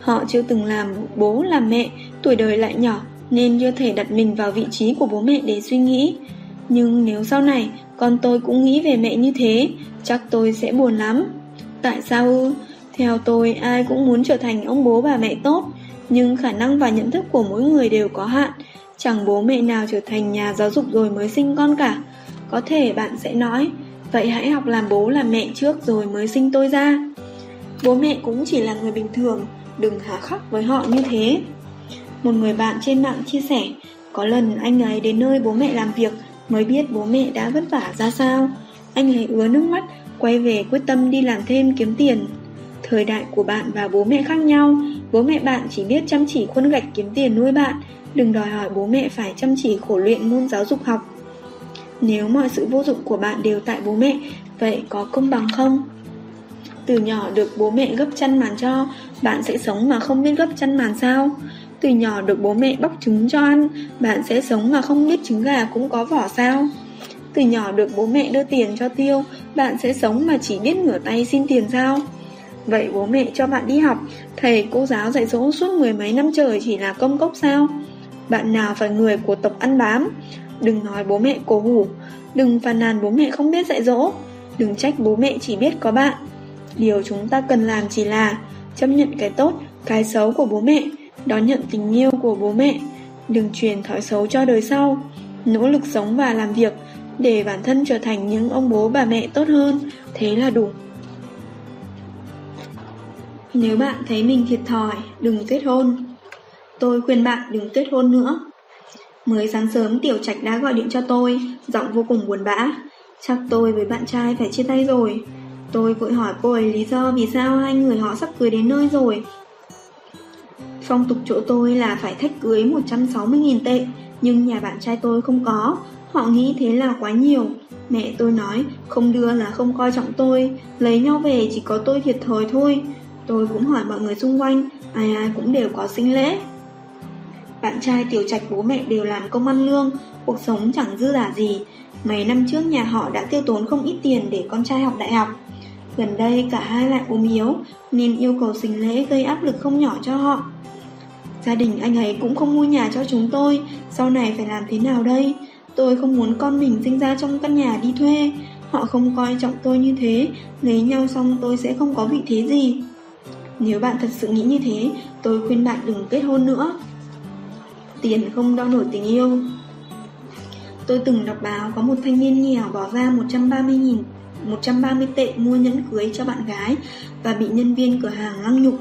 Họ chưa từng làm bố làm mẹ, tuổi đời lại nhỏ nên chưa thể đặt mình vào vị trí của bố mẹ để suy nghĩ. Nhưng nếu sau này con tôi cũng nghĩ về mẹ như thế, chắc tôi sẽ buồn lắm. Tại sao ư? Theo tôi ai cũng muốn trở thành ông bố bà mẹ tốt, nhưng khả năng và nhận thức của mỗi người đều có hạn. Chẳng bố mẹ nào trở thành nhà giáo dục rồi mới sinh con cả. Có thể bạn sẽ nói, vậy hãy học làm bố làm mẹ trước rồi mới sinh tôi ra. Bố mẹ cũng chỉ là người bình thường, đừng hà khắc với họ như thế. Một người bạn trên mạng chia sẻ, có lần anh ấy đến nơi bố mẹ làm việc mới biết bố mẹ đã vất vả ra sao. Anh lại ứa nước mắt, quay về quyết tâm đi làm thêm kiếm tiền. Thời đại của bạn và bố mẹ khác nhau, bố mẹ bạn chỉ biết chăm chỉ khuôn gạch kiếm tiền nuôi bạn, đừng đòi hỏi bố mẹ phải chăm chỉ khổ luyện môn giáo dục học. Nếu mọi sự vô dụng của bạn đều tại bố mẹ, vậy có công bằng không? Từ nhỏ được bố mẹ gấp chăn màn cho, bạn sẽ sống mà không biết gấp chăn màn sao? Từ nhỏ được bố mẹ bóc trứng cho ăn, bạn sẽ sống mà không biết trứng gà cũng có vỏ sao? Từ nhỏ được bố mẹ đưa tiền cho tiêu, bạn sẽ sống mà chỉ biết ngửa tay xin tiền sao? Vậy bố mẹ cho bạn đi học, thầy cô giáo dạy dỗ suốt mười mấy năm trời chỉ là công cốc sao? Bạn nào phải người của tộc ăn bám? Đừng nói bố mẹ cổ hủ, đừng phàn nàn bố mẹ không biết dạy dỗ, đừng trách bố mẹ chỉ biết có bạn. Điều chúng ta cần làm chỉ là chấp nhận cái tốt, cái xấu của bố mẹ, đón nhận tình yêu của bố mẹ, đừng truyền thói xấu cho đời sau, nỗ lực sống và làm việc để bản thân trở thành những ông bố bà mẹ tốt hơn, thế là đủ. Nếu bạn thấy mình thiệt thòi, đừng kết hôn. Tôi khuyên bạn đừng kết hôn nữa. Mới sáng sớm Tiểu Trạch đã gọi điện cho tôi, giọng vô cùng buồn bã. Chắc tôi với bạn trai phải chia tay rồi. Tôi vội hỏi cô ấy lý do vì sao hai người họ sắp cưới đến nơi rồi. Phong tục chỗ tôi là phải thách cưới 160.000 tệ, nhưng nhà bạn trai tôi không có. Họ nghĩ thế là quá nhiều. Mẹ tôi nói không đưa là không coi trọng tôi, lấy nhau về chỉ có tôi thiệt thòi thôi. Tôi cũng hỏi mọi người xung quanh, ai ai cũng đều có sinh lễ. Bạn trai tiểu trạch bố mẹ đều làm công ăn lương, cuộc sống chẳng dư giả gì. Mấy năm trước nhà họ đã tiêu tốn không ít tiền để con trai học đại học. Gần đây cả hai lại ốm yếu nên yêu cầu sinh lễ gây áp lực không nhỏ cho họ. Gia đình anh ấy cũng không mua nhà cho chúng tôi, sau này phải làm thế nào đây? Tôi không muốn con mình sinh ra trong căn nhà đi thuê. Họ không coi trọng tôi như thế, lấy nhau xong tôi sẽ không có vị thế gì. Nếu bạn thật sự nghĩ như thế, tôi khuyên bạn đừng kết hôn nữa tiền không đo nổi tình yêu. Tôi từng đọc báo có một thanh niên nghèo bỏ ra 130 nghìn 130 tệ mua nhẫn cưới cho bạn gái và bị nhân viên cửa hàng lăng nhục.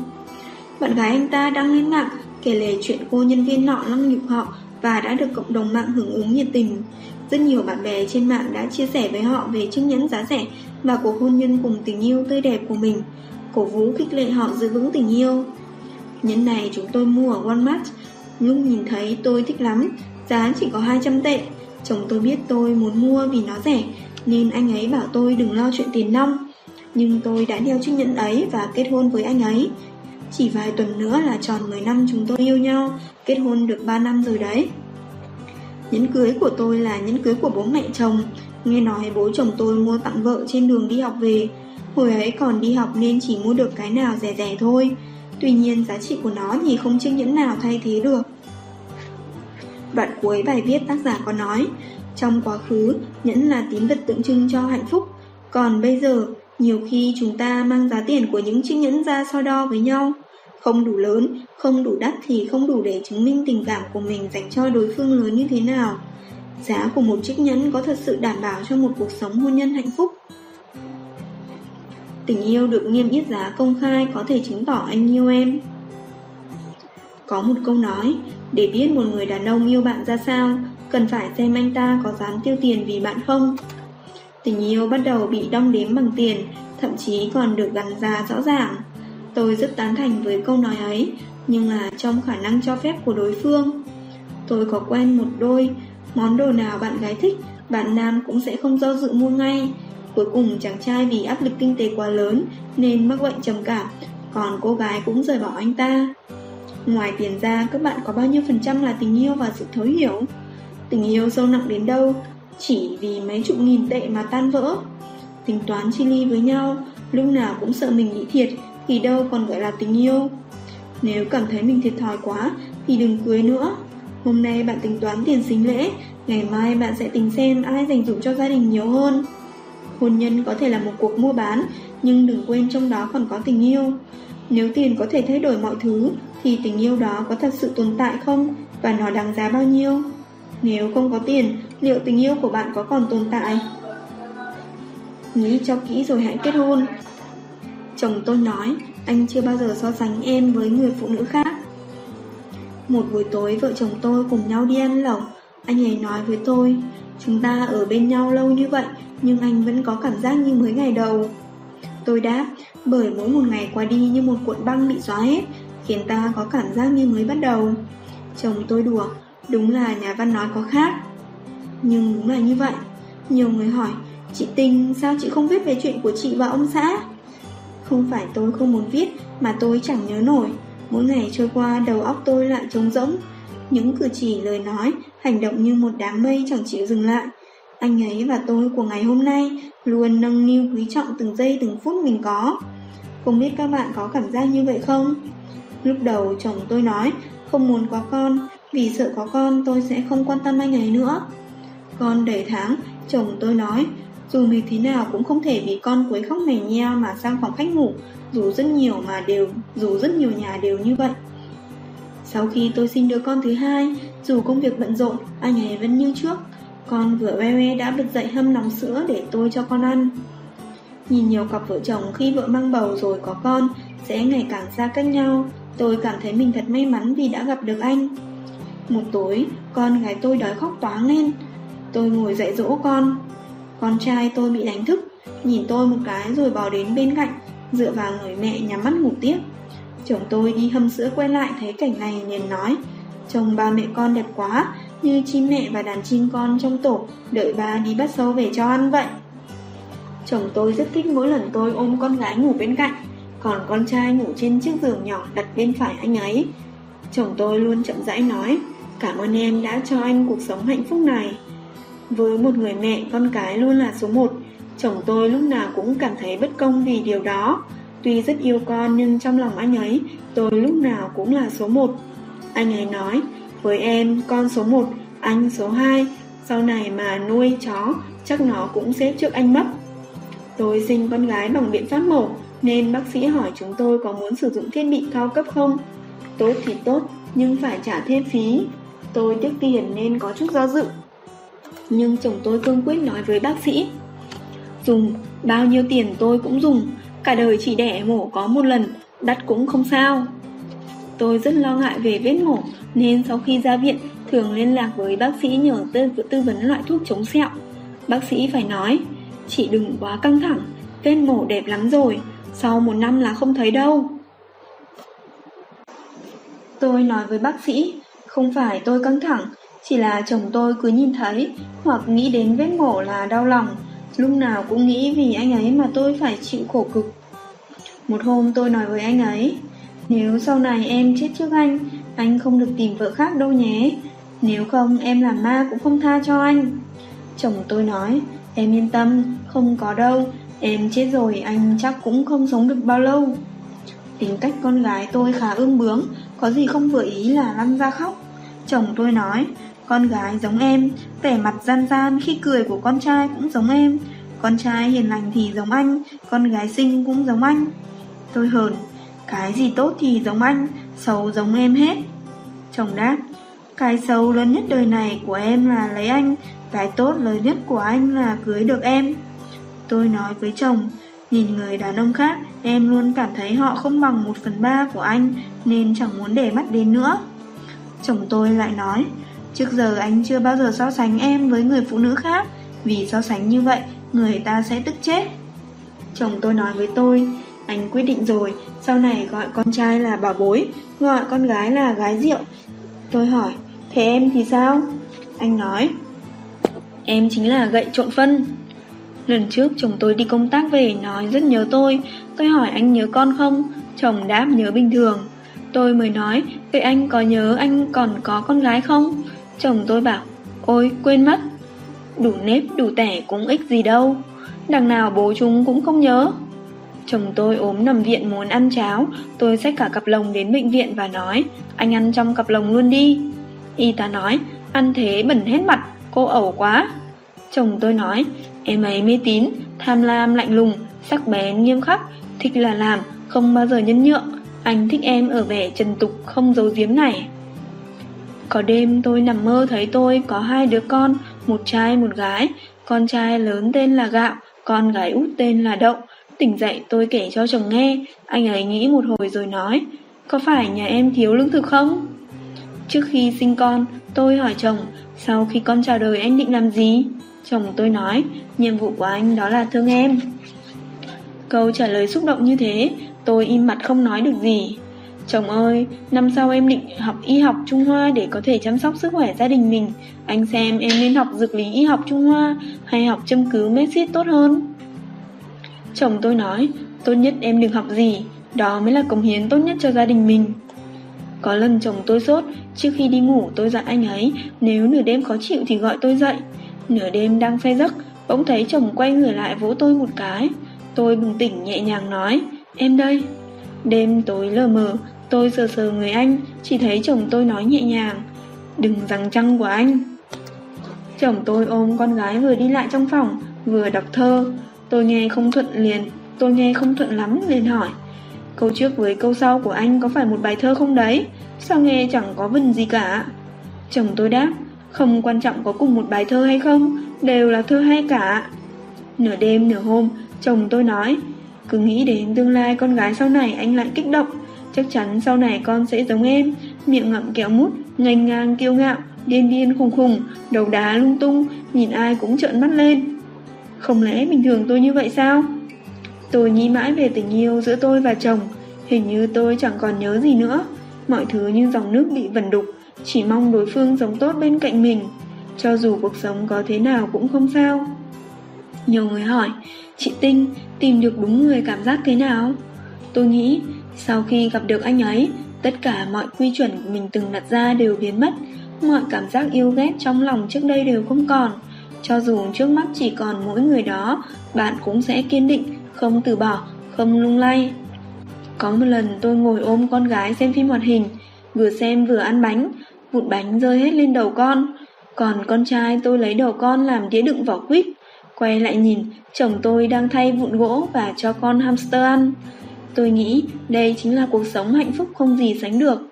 Bạn gái anh ta đăng lên mạng kể lể chuyện cô nhân viên nọ lăng nhục họ và đã được cộng đồng mạng hưởng ứng nhiệt tình. Rất nhiều bạn bè trên mạng đã chia sẻ với họ về chiếc nhẫn giá rẻ và cuộc hôn nhân cùng tình yêu tươi đẹp của mình, cổ vũ khích lệ họ giữ vững tình yêu. Nhẫn này chúng tôi mua ở Walmart. Lúc nhìn thấy tôi thích lắm Giá chỉ có 200 tệ. Chồng tôi biết tôi muốn mua vì nó rẻ Nên anh ấy bảo tôi đừng lo chuyện tiền nong. Nhưng tôi đã đeo chiếc nhẫn ấy Và kết hôn với anh ấy. Chỉ vài tuần nữa là tròn 10 năm chúng tôi yêu nhau Kết hôn được 3 năm rồi đấy. Nhẫn cưới của tôi là nhẫn cưới của bố mẹ chồng. Nghe nói bố chồng tôi mua tặng vợ trên đường đi học về. Hồi ấy còn đi học nên chỉ mua được cái nào rẻ rẻ thôi. Tuy nhiên giá trị của nó thì không chiếc nhẫn nào thay thế được. Đoạn cuối bài viết tác giả có nói Trong quá khứ, nhẫn là tín vật tượng trưng cho hạnh phúc. Còn bây giờ, nhiều khi chúng ta mang giá tiền của những chiếc nhẫn ra so đo với nhau không đủ lớn, không đủ đắt thì không đủ để chứng minh tình cảm của mình dành cho đối phương lớn như thế nào. Giá của một chiếc nhẫn có thật sự đảm bảo cho một cuộc sống hôn nhân hạnh phúc. Tình yêu được niêm yết giá công khai có thể chứng tỏ anh yêu em. Có một câu nói, để biết một người đàn ông yêu bạn ra sao, cần phải xem anh ta có dám tiêu tiền vì bạn không. Tình yêu bắt đầu bị đong đếm bằng tiền, thậm chí còn được gắn giá rõ ràng. Tôi rất tán thành với câu nói ấy, nhưng là trong khả năng cho phép của đối phương. Tôi có quen một đôi, món đồ nào bạn gái thích, bạn nam cũng sẽ không do dự mua ngay. Cuối cùng chàng trai vì áp lực kinh tế quá lớn nên mắc bệnh trầm cảm, còn cô gái cũng rời bỏ anh ta. Ngoài tiền ra, các bạn có bao nhiêu phần trăm là tình yêu và sự thấu hiểu? Tình yêu sâu nặng đến đâu, chỉ vì mấy chục nghìn tệ mà tan vỡ. Tính toán chi ly với nhau, lúc nào cũng sợ mình bị thiệt, thì đâu còn gọi là tình yêu. Nếu cảm thấy mình thiệt thòi quá, thì đừng cưới nữa. Hôm nay bạn tính toán tiền sinh lễ, ngày mai bạn sẽ tính xem ai dành dụm cho gia đình nhiều hơn. Hôn nhân có thể là một cuộc mua bán, nhưng đừng quên trong đó còn có tình yêu. Nếu tiền có thể thay đổi mọi thứ, thì tình yêu đó có thật sự tồn tại không và nó đáng giá bao nhiêu? Nếu không có tiền, liệu tình yêu của bạn có còn tồn tại? Nghĩ cho kỹ rồi hãy kết hôn. Chồng tôi nói, anh chưa bao giờ so sánh em với người phụ nữ khác. Một buổi tối vợ chồng tôi cùng nhau đi ăn lẩu, anh ấy nói với tôi, chúng ta ở bên nhau lâu như vậy, nhưng anh vẫn có cảm giác như mới ngày đầu. Tôi đáp, bởi mỗi một ngày qua đi như một cuộn băng bị xóa hết, khiến ta có cảm giác như mới bắt đầu. Chồng tôi đùa, đúng là nhà văn nói có khác. Nhưng đúng là như vậy. Nhiều người hỏi, chị Tinh sao chị không viết về chuyện của chị và ông xã? Không phải tôi không muốn viết, mà tôi chẳng nhớ nổi. Mỗi ngày trôi qua đầu óc tôi lại trống rỗng. Những cử chỉ lời nói, hành động như một đám mây chẳng chịu dừng lại. Anh ấy và tôi của ngày hôm nay luôn nâng niu quý trọng từng giây từng phút mình có. Không biết các bạn có cảm giác như vậy không? Lúc đầu chồng tôi nói không muốn có con vì sợ có con tôi sẽ không quan tâm anh ấy nữa. Con đầy tháng, chồng tôi nói dù mình thế nào cũng không thể vì con quấy khóc mè nheo mà sang phòng khách ngủ dù rất nhiều mà đều dù rất nhiều nhà đều như vậy. Sau khi tôi sinh đứa con thứ hai, dù công việc bận rộn, anh ấy vẫn như trước. Con vừa ve ve đã bật dậy hâm nóng sữa để tôi cho con ăn. Nhìn nhiều cặp vợ chồng khi vợ mang bầu rồi có con sẽ ngày càng xa cách nhau, Tôi cảm thấy mình thật may mắn vì đã gặp được anh. Một tối, con gái tôi đói khóc toáng lên. Tôi ngồi dạy dỗ con. Con trai tôi bị đánh thức, nhìn tôi một cái rồi bò đến bên cạnh, dựa vào người mẹ nhắm mắt ngủ tiếp. Chồng tôi đi hâm sữa quay lại thấy cảnh này liền nói Chồng ba mẹ con đẹp quá Như chim mẹ và đàn chim con trong tổ Đợi ba đi bắt sâu về cho ăn vậy Chồng tôi rất thích mỗi lần tôi ôm con gái ngủ bên cạnh còn con trai ngủ trên chiếc giường nhỏ đặt bên phải anh ấy. Chồng tôi luôn chậm rãi nói, cảm ơn em đã cho anh cuộc sống hạnh phúc này. Với một người mẹ, con cái luôn là số một. Chồng tôi lúc nào cũng cảm thấy bất công vì điều đó. Tuy rất yêu con nhưng trong lòng anh ấy, tôi lúc nào cũng là số một. Anh ấy nói, với em, con số một, anh số hai. Sau này mà nuôi chó, chắc nó cũng xếp trước anh mất. Tôi sinh con gái bằng biện pháp mổ, nên bác sĩ hỏi chúng tôi có muốn sử dụng thiết bị cao cấp không. Tốt thì tốt, nhưng phải trả thêm phí. Tôi tiếc tiền nên có chút do dự. Nhưng chồng tôi cương quyết nói với bác sĩ. Dùng, bao nhiêu tiền tôi cũng dùng, cả đời chỉ đẻ mổ có một lần, đắt cũng không sao. Tôi rất lo ngại về vết mổ, nên sau khi ra viện, thường liên lạc với bác sĩ nhờ tư, tư vấn loại thuốc chống sẹo. Bác sĩ phải nói, chị đừng quá căng thẳng, vết mổ đẹp lắm rồi, sau một năm là không thấy đâu. Tôi nói với bác sĩ, không phải tôi căng thẳng, chỉ là chồng tôi cứ nhìn thấy hoặc nghĩ đến vết mổ là đau lòng, lúc nào cũng nghĩ vì anh ấy mà tôi phải chịu khổ cực. Một hôm tôi nói với anh ấy, nếu sau này em chết trước anh, anh không được tìm vợ khác đâu nhé, nếu không em làm ma cũng không tha cho anh. Chồng tôi nói, em yên tâm, không có đâu, Em chết rồi anh chắc cũng không sống được bao lâu. Tính cách con gái tôi khá ương bướng Có gì không vừa ý là lăn ra khóc. Chồng tôi nói con gái giống em Vẻ mặt gian gian khi cười của con trai cũng giống em Con trai hiền lành thì giống anh Con gái xinh cũng giống anh Tôi hờn Cái gì tốt thì giống anh, xấu giống em hết. Chồng đáp, cái xấu lớn nhất đời này của em là lấy anh, cái tốt lớn nhất của anh là cưới được em. Tôi nói với chồng, nhìn người đàn ông khác, em luôn cảm thấy họ không bằng một phần ba của anh, nên chẳng muốn để mắt đến nữa. Chồng tôi lại nói, trước giờ anh chưa bao giờ so sánh em với người phụ nữ khác, vì so sánh như vậy, người ta sẽ tức chết. Chồng tôi nói với tôi, anh quyết định rồi, sau này gọi con trai là bảo bối, gọi con gái là gái rượu. Tôi hỏi, thế em thì sao? Anh nói, em chính là gậy trộn phân. Lần trước chồng tôi đi công tác về nói rất nhớ tôi, tôi hỏi anh nhớ con không? Chồng đáp nhớ bình thường. Tôi mới nói, vậy anh có nhớ anh còn có con gái không? Chồng tôi bảo, ôi quên mất. Đủ nếp đủ tẻ cũng ích gì đâu. Đằng nào bố chúng cũng không nhớ. Chồng tôi ốm nằm viện muốn ăn cháo, tôi xách cả cặp lồng đến bệnh viện và nói, anh ăn trong cặp lồng luôn đi. Y tá nói, ăn thế bẩn hết mặt, cô ẩu quá. Chồng tôi nói, em ấy mê tín, tham lam lạnh lùng, sắc bén nghiêm khắc, thích là làm, không bao giờ nhân nhượng. Anh thích em ở vẻ trần tục không giấu giếm này. Có đêm tôi nằm mơ thấy tôi có hai đứa con, một trai một gái. Con trai lớn tên là Gạo, con gái út tên là Đậu. Tỉnh dậy tôi kể cho chồng nghe, anh ấy nghĩ một hồi rồi nói, có phải nhà em thiếu lương thực không? Trước khi sinh con, tôi hỏi chồng, sau khi con chào đời anh định làm gì? Chồng tôi nói, nhiệm vụ của anh đó là thương em. Câu trả lời xúc động như thế, tôi im mặt không nói được gì. Chồng ơi, năm sau em định học y học Trung Hoa để có thể chăm sóc sức khỏe gia đình mình. Anh xem em nên học dược lý y học Trung Hoa hay học châm cứu Messit tốt hơn. Chồng tôi nói, tốt nhất em đừng học gì, đó mới là cống hiến tốt nhất cho gia đình mình. Có lần chồng tôi sốt, trước khi đi ngủ tôi dặn anh ấy, nếu nửa đêm khó chịu thì gọi tôi dậy. Nửa đêm đang say giấc, bỗng thấy chồng quay người lại vỗ tôi một cái. Tôi bừng tỉnh nhẹ nhàng nói, em đây. Đêm tối lờ mờ, tôi sờ sờ người anh, chỉ thấy chồng tôi nói nhẹ nhàng, đừng rằng trăng của anh. Chồng tôi ôm con gái vừa đi lại trong phòng, vừa đọc thơ. Tôi nghe không thuận liền, tôi nghe không thuận lắm liền hỏi. Câu trước với câu sau của anh có phải một bài thơ không đấy? Sao nghe chẳng có vần gì cả? Chồng tôi đáp, không quan trọng có cùng một bài thơ hay không, đều là thơ hay cả. Nửa đêm nửa hôm, chồng tôi nói, cứ nghĩ đến tương lai con gái sau này anh lại kích động. Chắc chắn sau này con sẽ giống em, miệng ngậm kẹo mút, ngành ngang kiêu ngạo, điên điên khùng khùng, đầu đá lung tung, nhìn ai cũng trợn mắt lên. Không lẽ bình thường tôi như vậy sao? Tôi nghĩ mãi về tình yêu giữa tôi và chồng, hình như tôi chẳng còn nhớ gì nữa. Mọi thứ như dòng nước bị vần đục, chỉ mong đối phương sống tốt bên cạnh mình. Cho dù cuộc sống có thế nào cũng không sao. Nhiều người hỏi, chị Tinh tìm được đúng người cảm giác thế nào? Tôi nghĩ, sau khi gặp được anh ấy, tất cả mọi quy chuẩn mình từng đặt ra đều biến mất, mọi cảm giác yêu ghét trong lòng trước đây đều không còn. Cho dù trước mắt chỉ còn mỗi người đó, bạn cũng sẽ kiên định, không từ bỏ, không lung lay. Có một lần tôi ngồi ôm con gái xem phim hoạt hình, vừa xem vừa ăn bánh, vụt bánh rơi hết lên đầu con. Còn con trai tôi lấy đầu con làm đĩa đựng vỏ quýt. Quay lại nhìn, chồng tôi đang thay vụn gỗ và cho con hamster ăn. Tôi nghĩ đây chính là cuộc sống hạnh phúc không gì sánh được.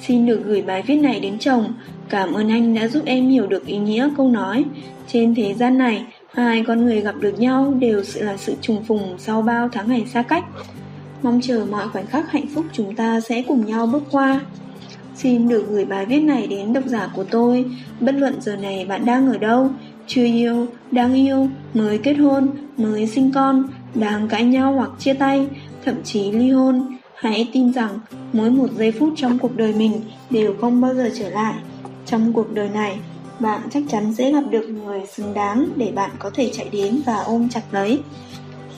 Xin được gửi bài viết này đến chồng. Cảm ơn anh đã giúp em hiểu được ý nghĩa câu nói. Trên thế gian này, hai con người gặp được nhau đều là sự trùng phùng sau bao tháng ngày xa cách. Mong chờ mọi khoảnh khắc hạnh phúc chúng ta sẽ cùng nhau bước qua. Xin được gửi bài viết này đến độc giả của tôi. Bất luận giờ này bạn đang ở đâu, chưa yêu, đang yêu, mới kết hôn, mới sinh con, đang cãi nhau hoặc chia tay, thậm chí ly hôn. Hãy tin rằng mỗi một giây phút trong cuộc đời mình đều không bao giờ trở lại. Trong cuộc đời này, bạn chắc chắn sẽ gặp được người xứng đáng để bạn có thể chạy đến và ôm chặt lấy.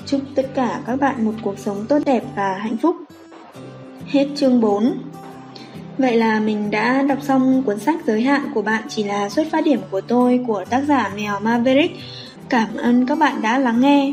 Chúc tất cả các bạn một cuộc sống tốt đẹp và hạnh phúc. Hết chương 4 Vậy là mình đã đọc xong cuốn sách giới hạn của bạn chỉ là xuất phát điểm của tôi của tác giả Mèo Maverick. Cảm ơn các bạn đã lắng nghe.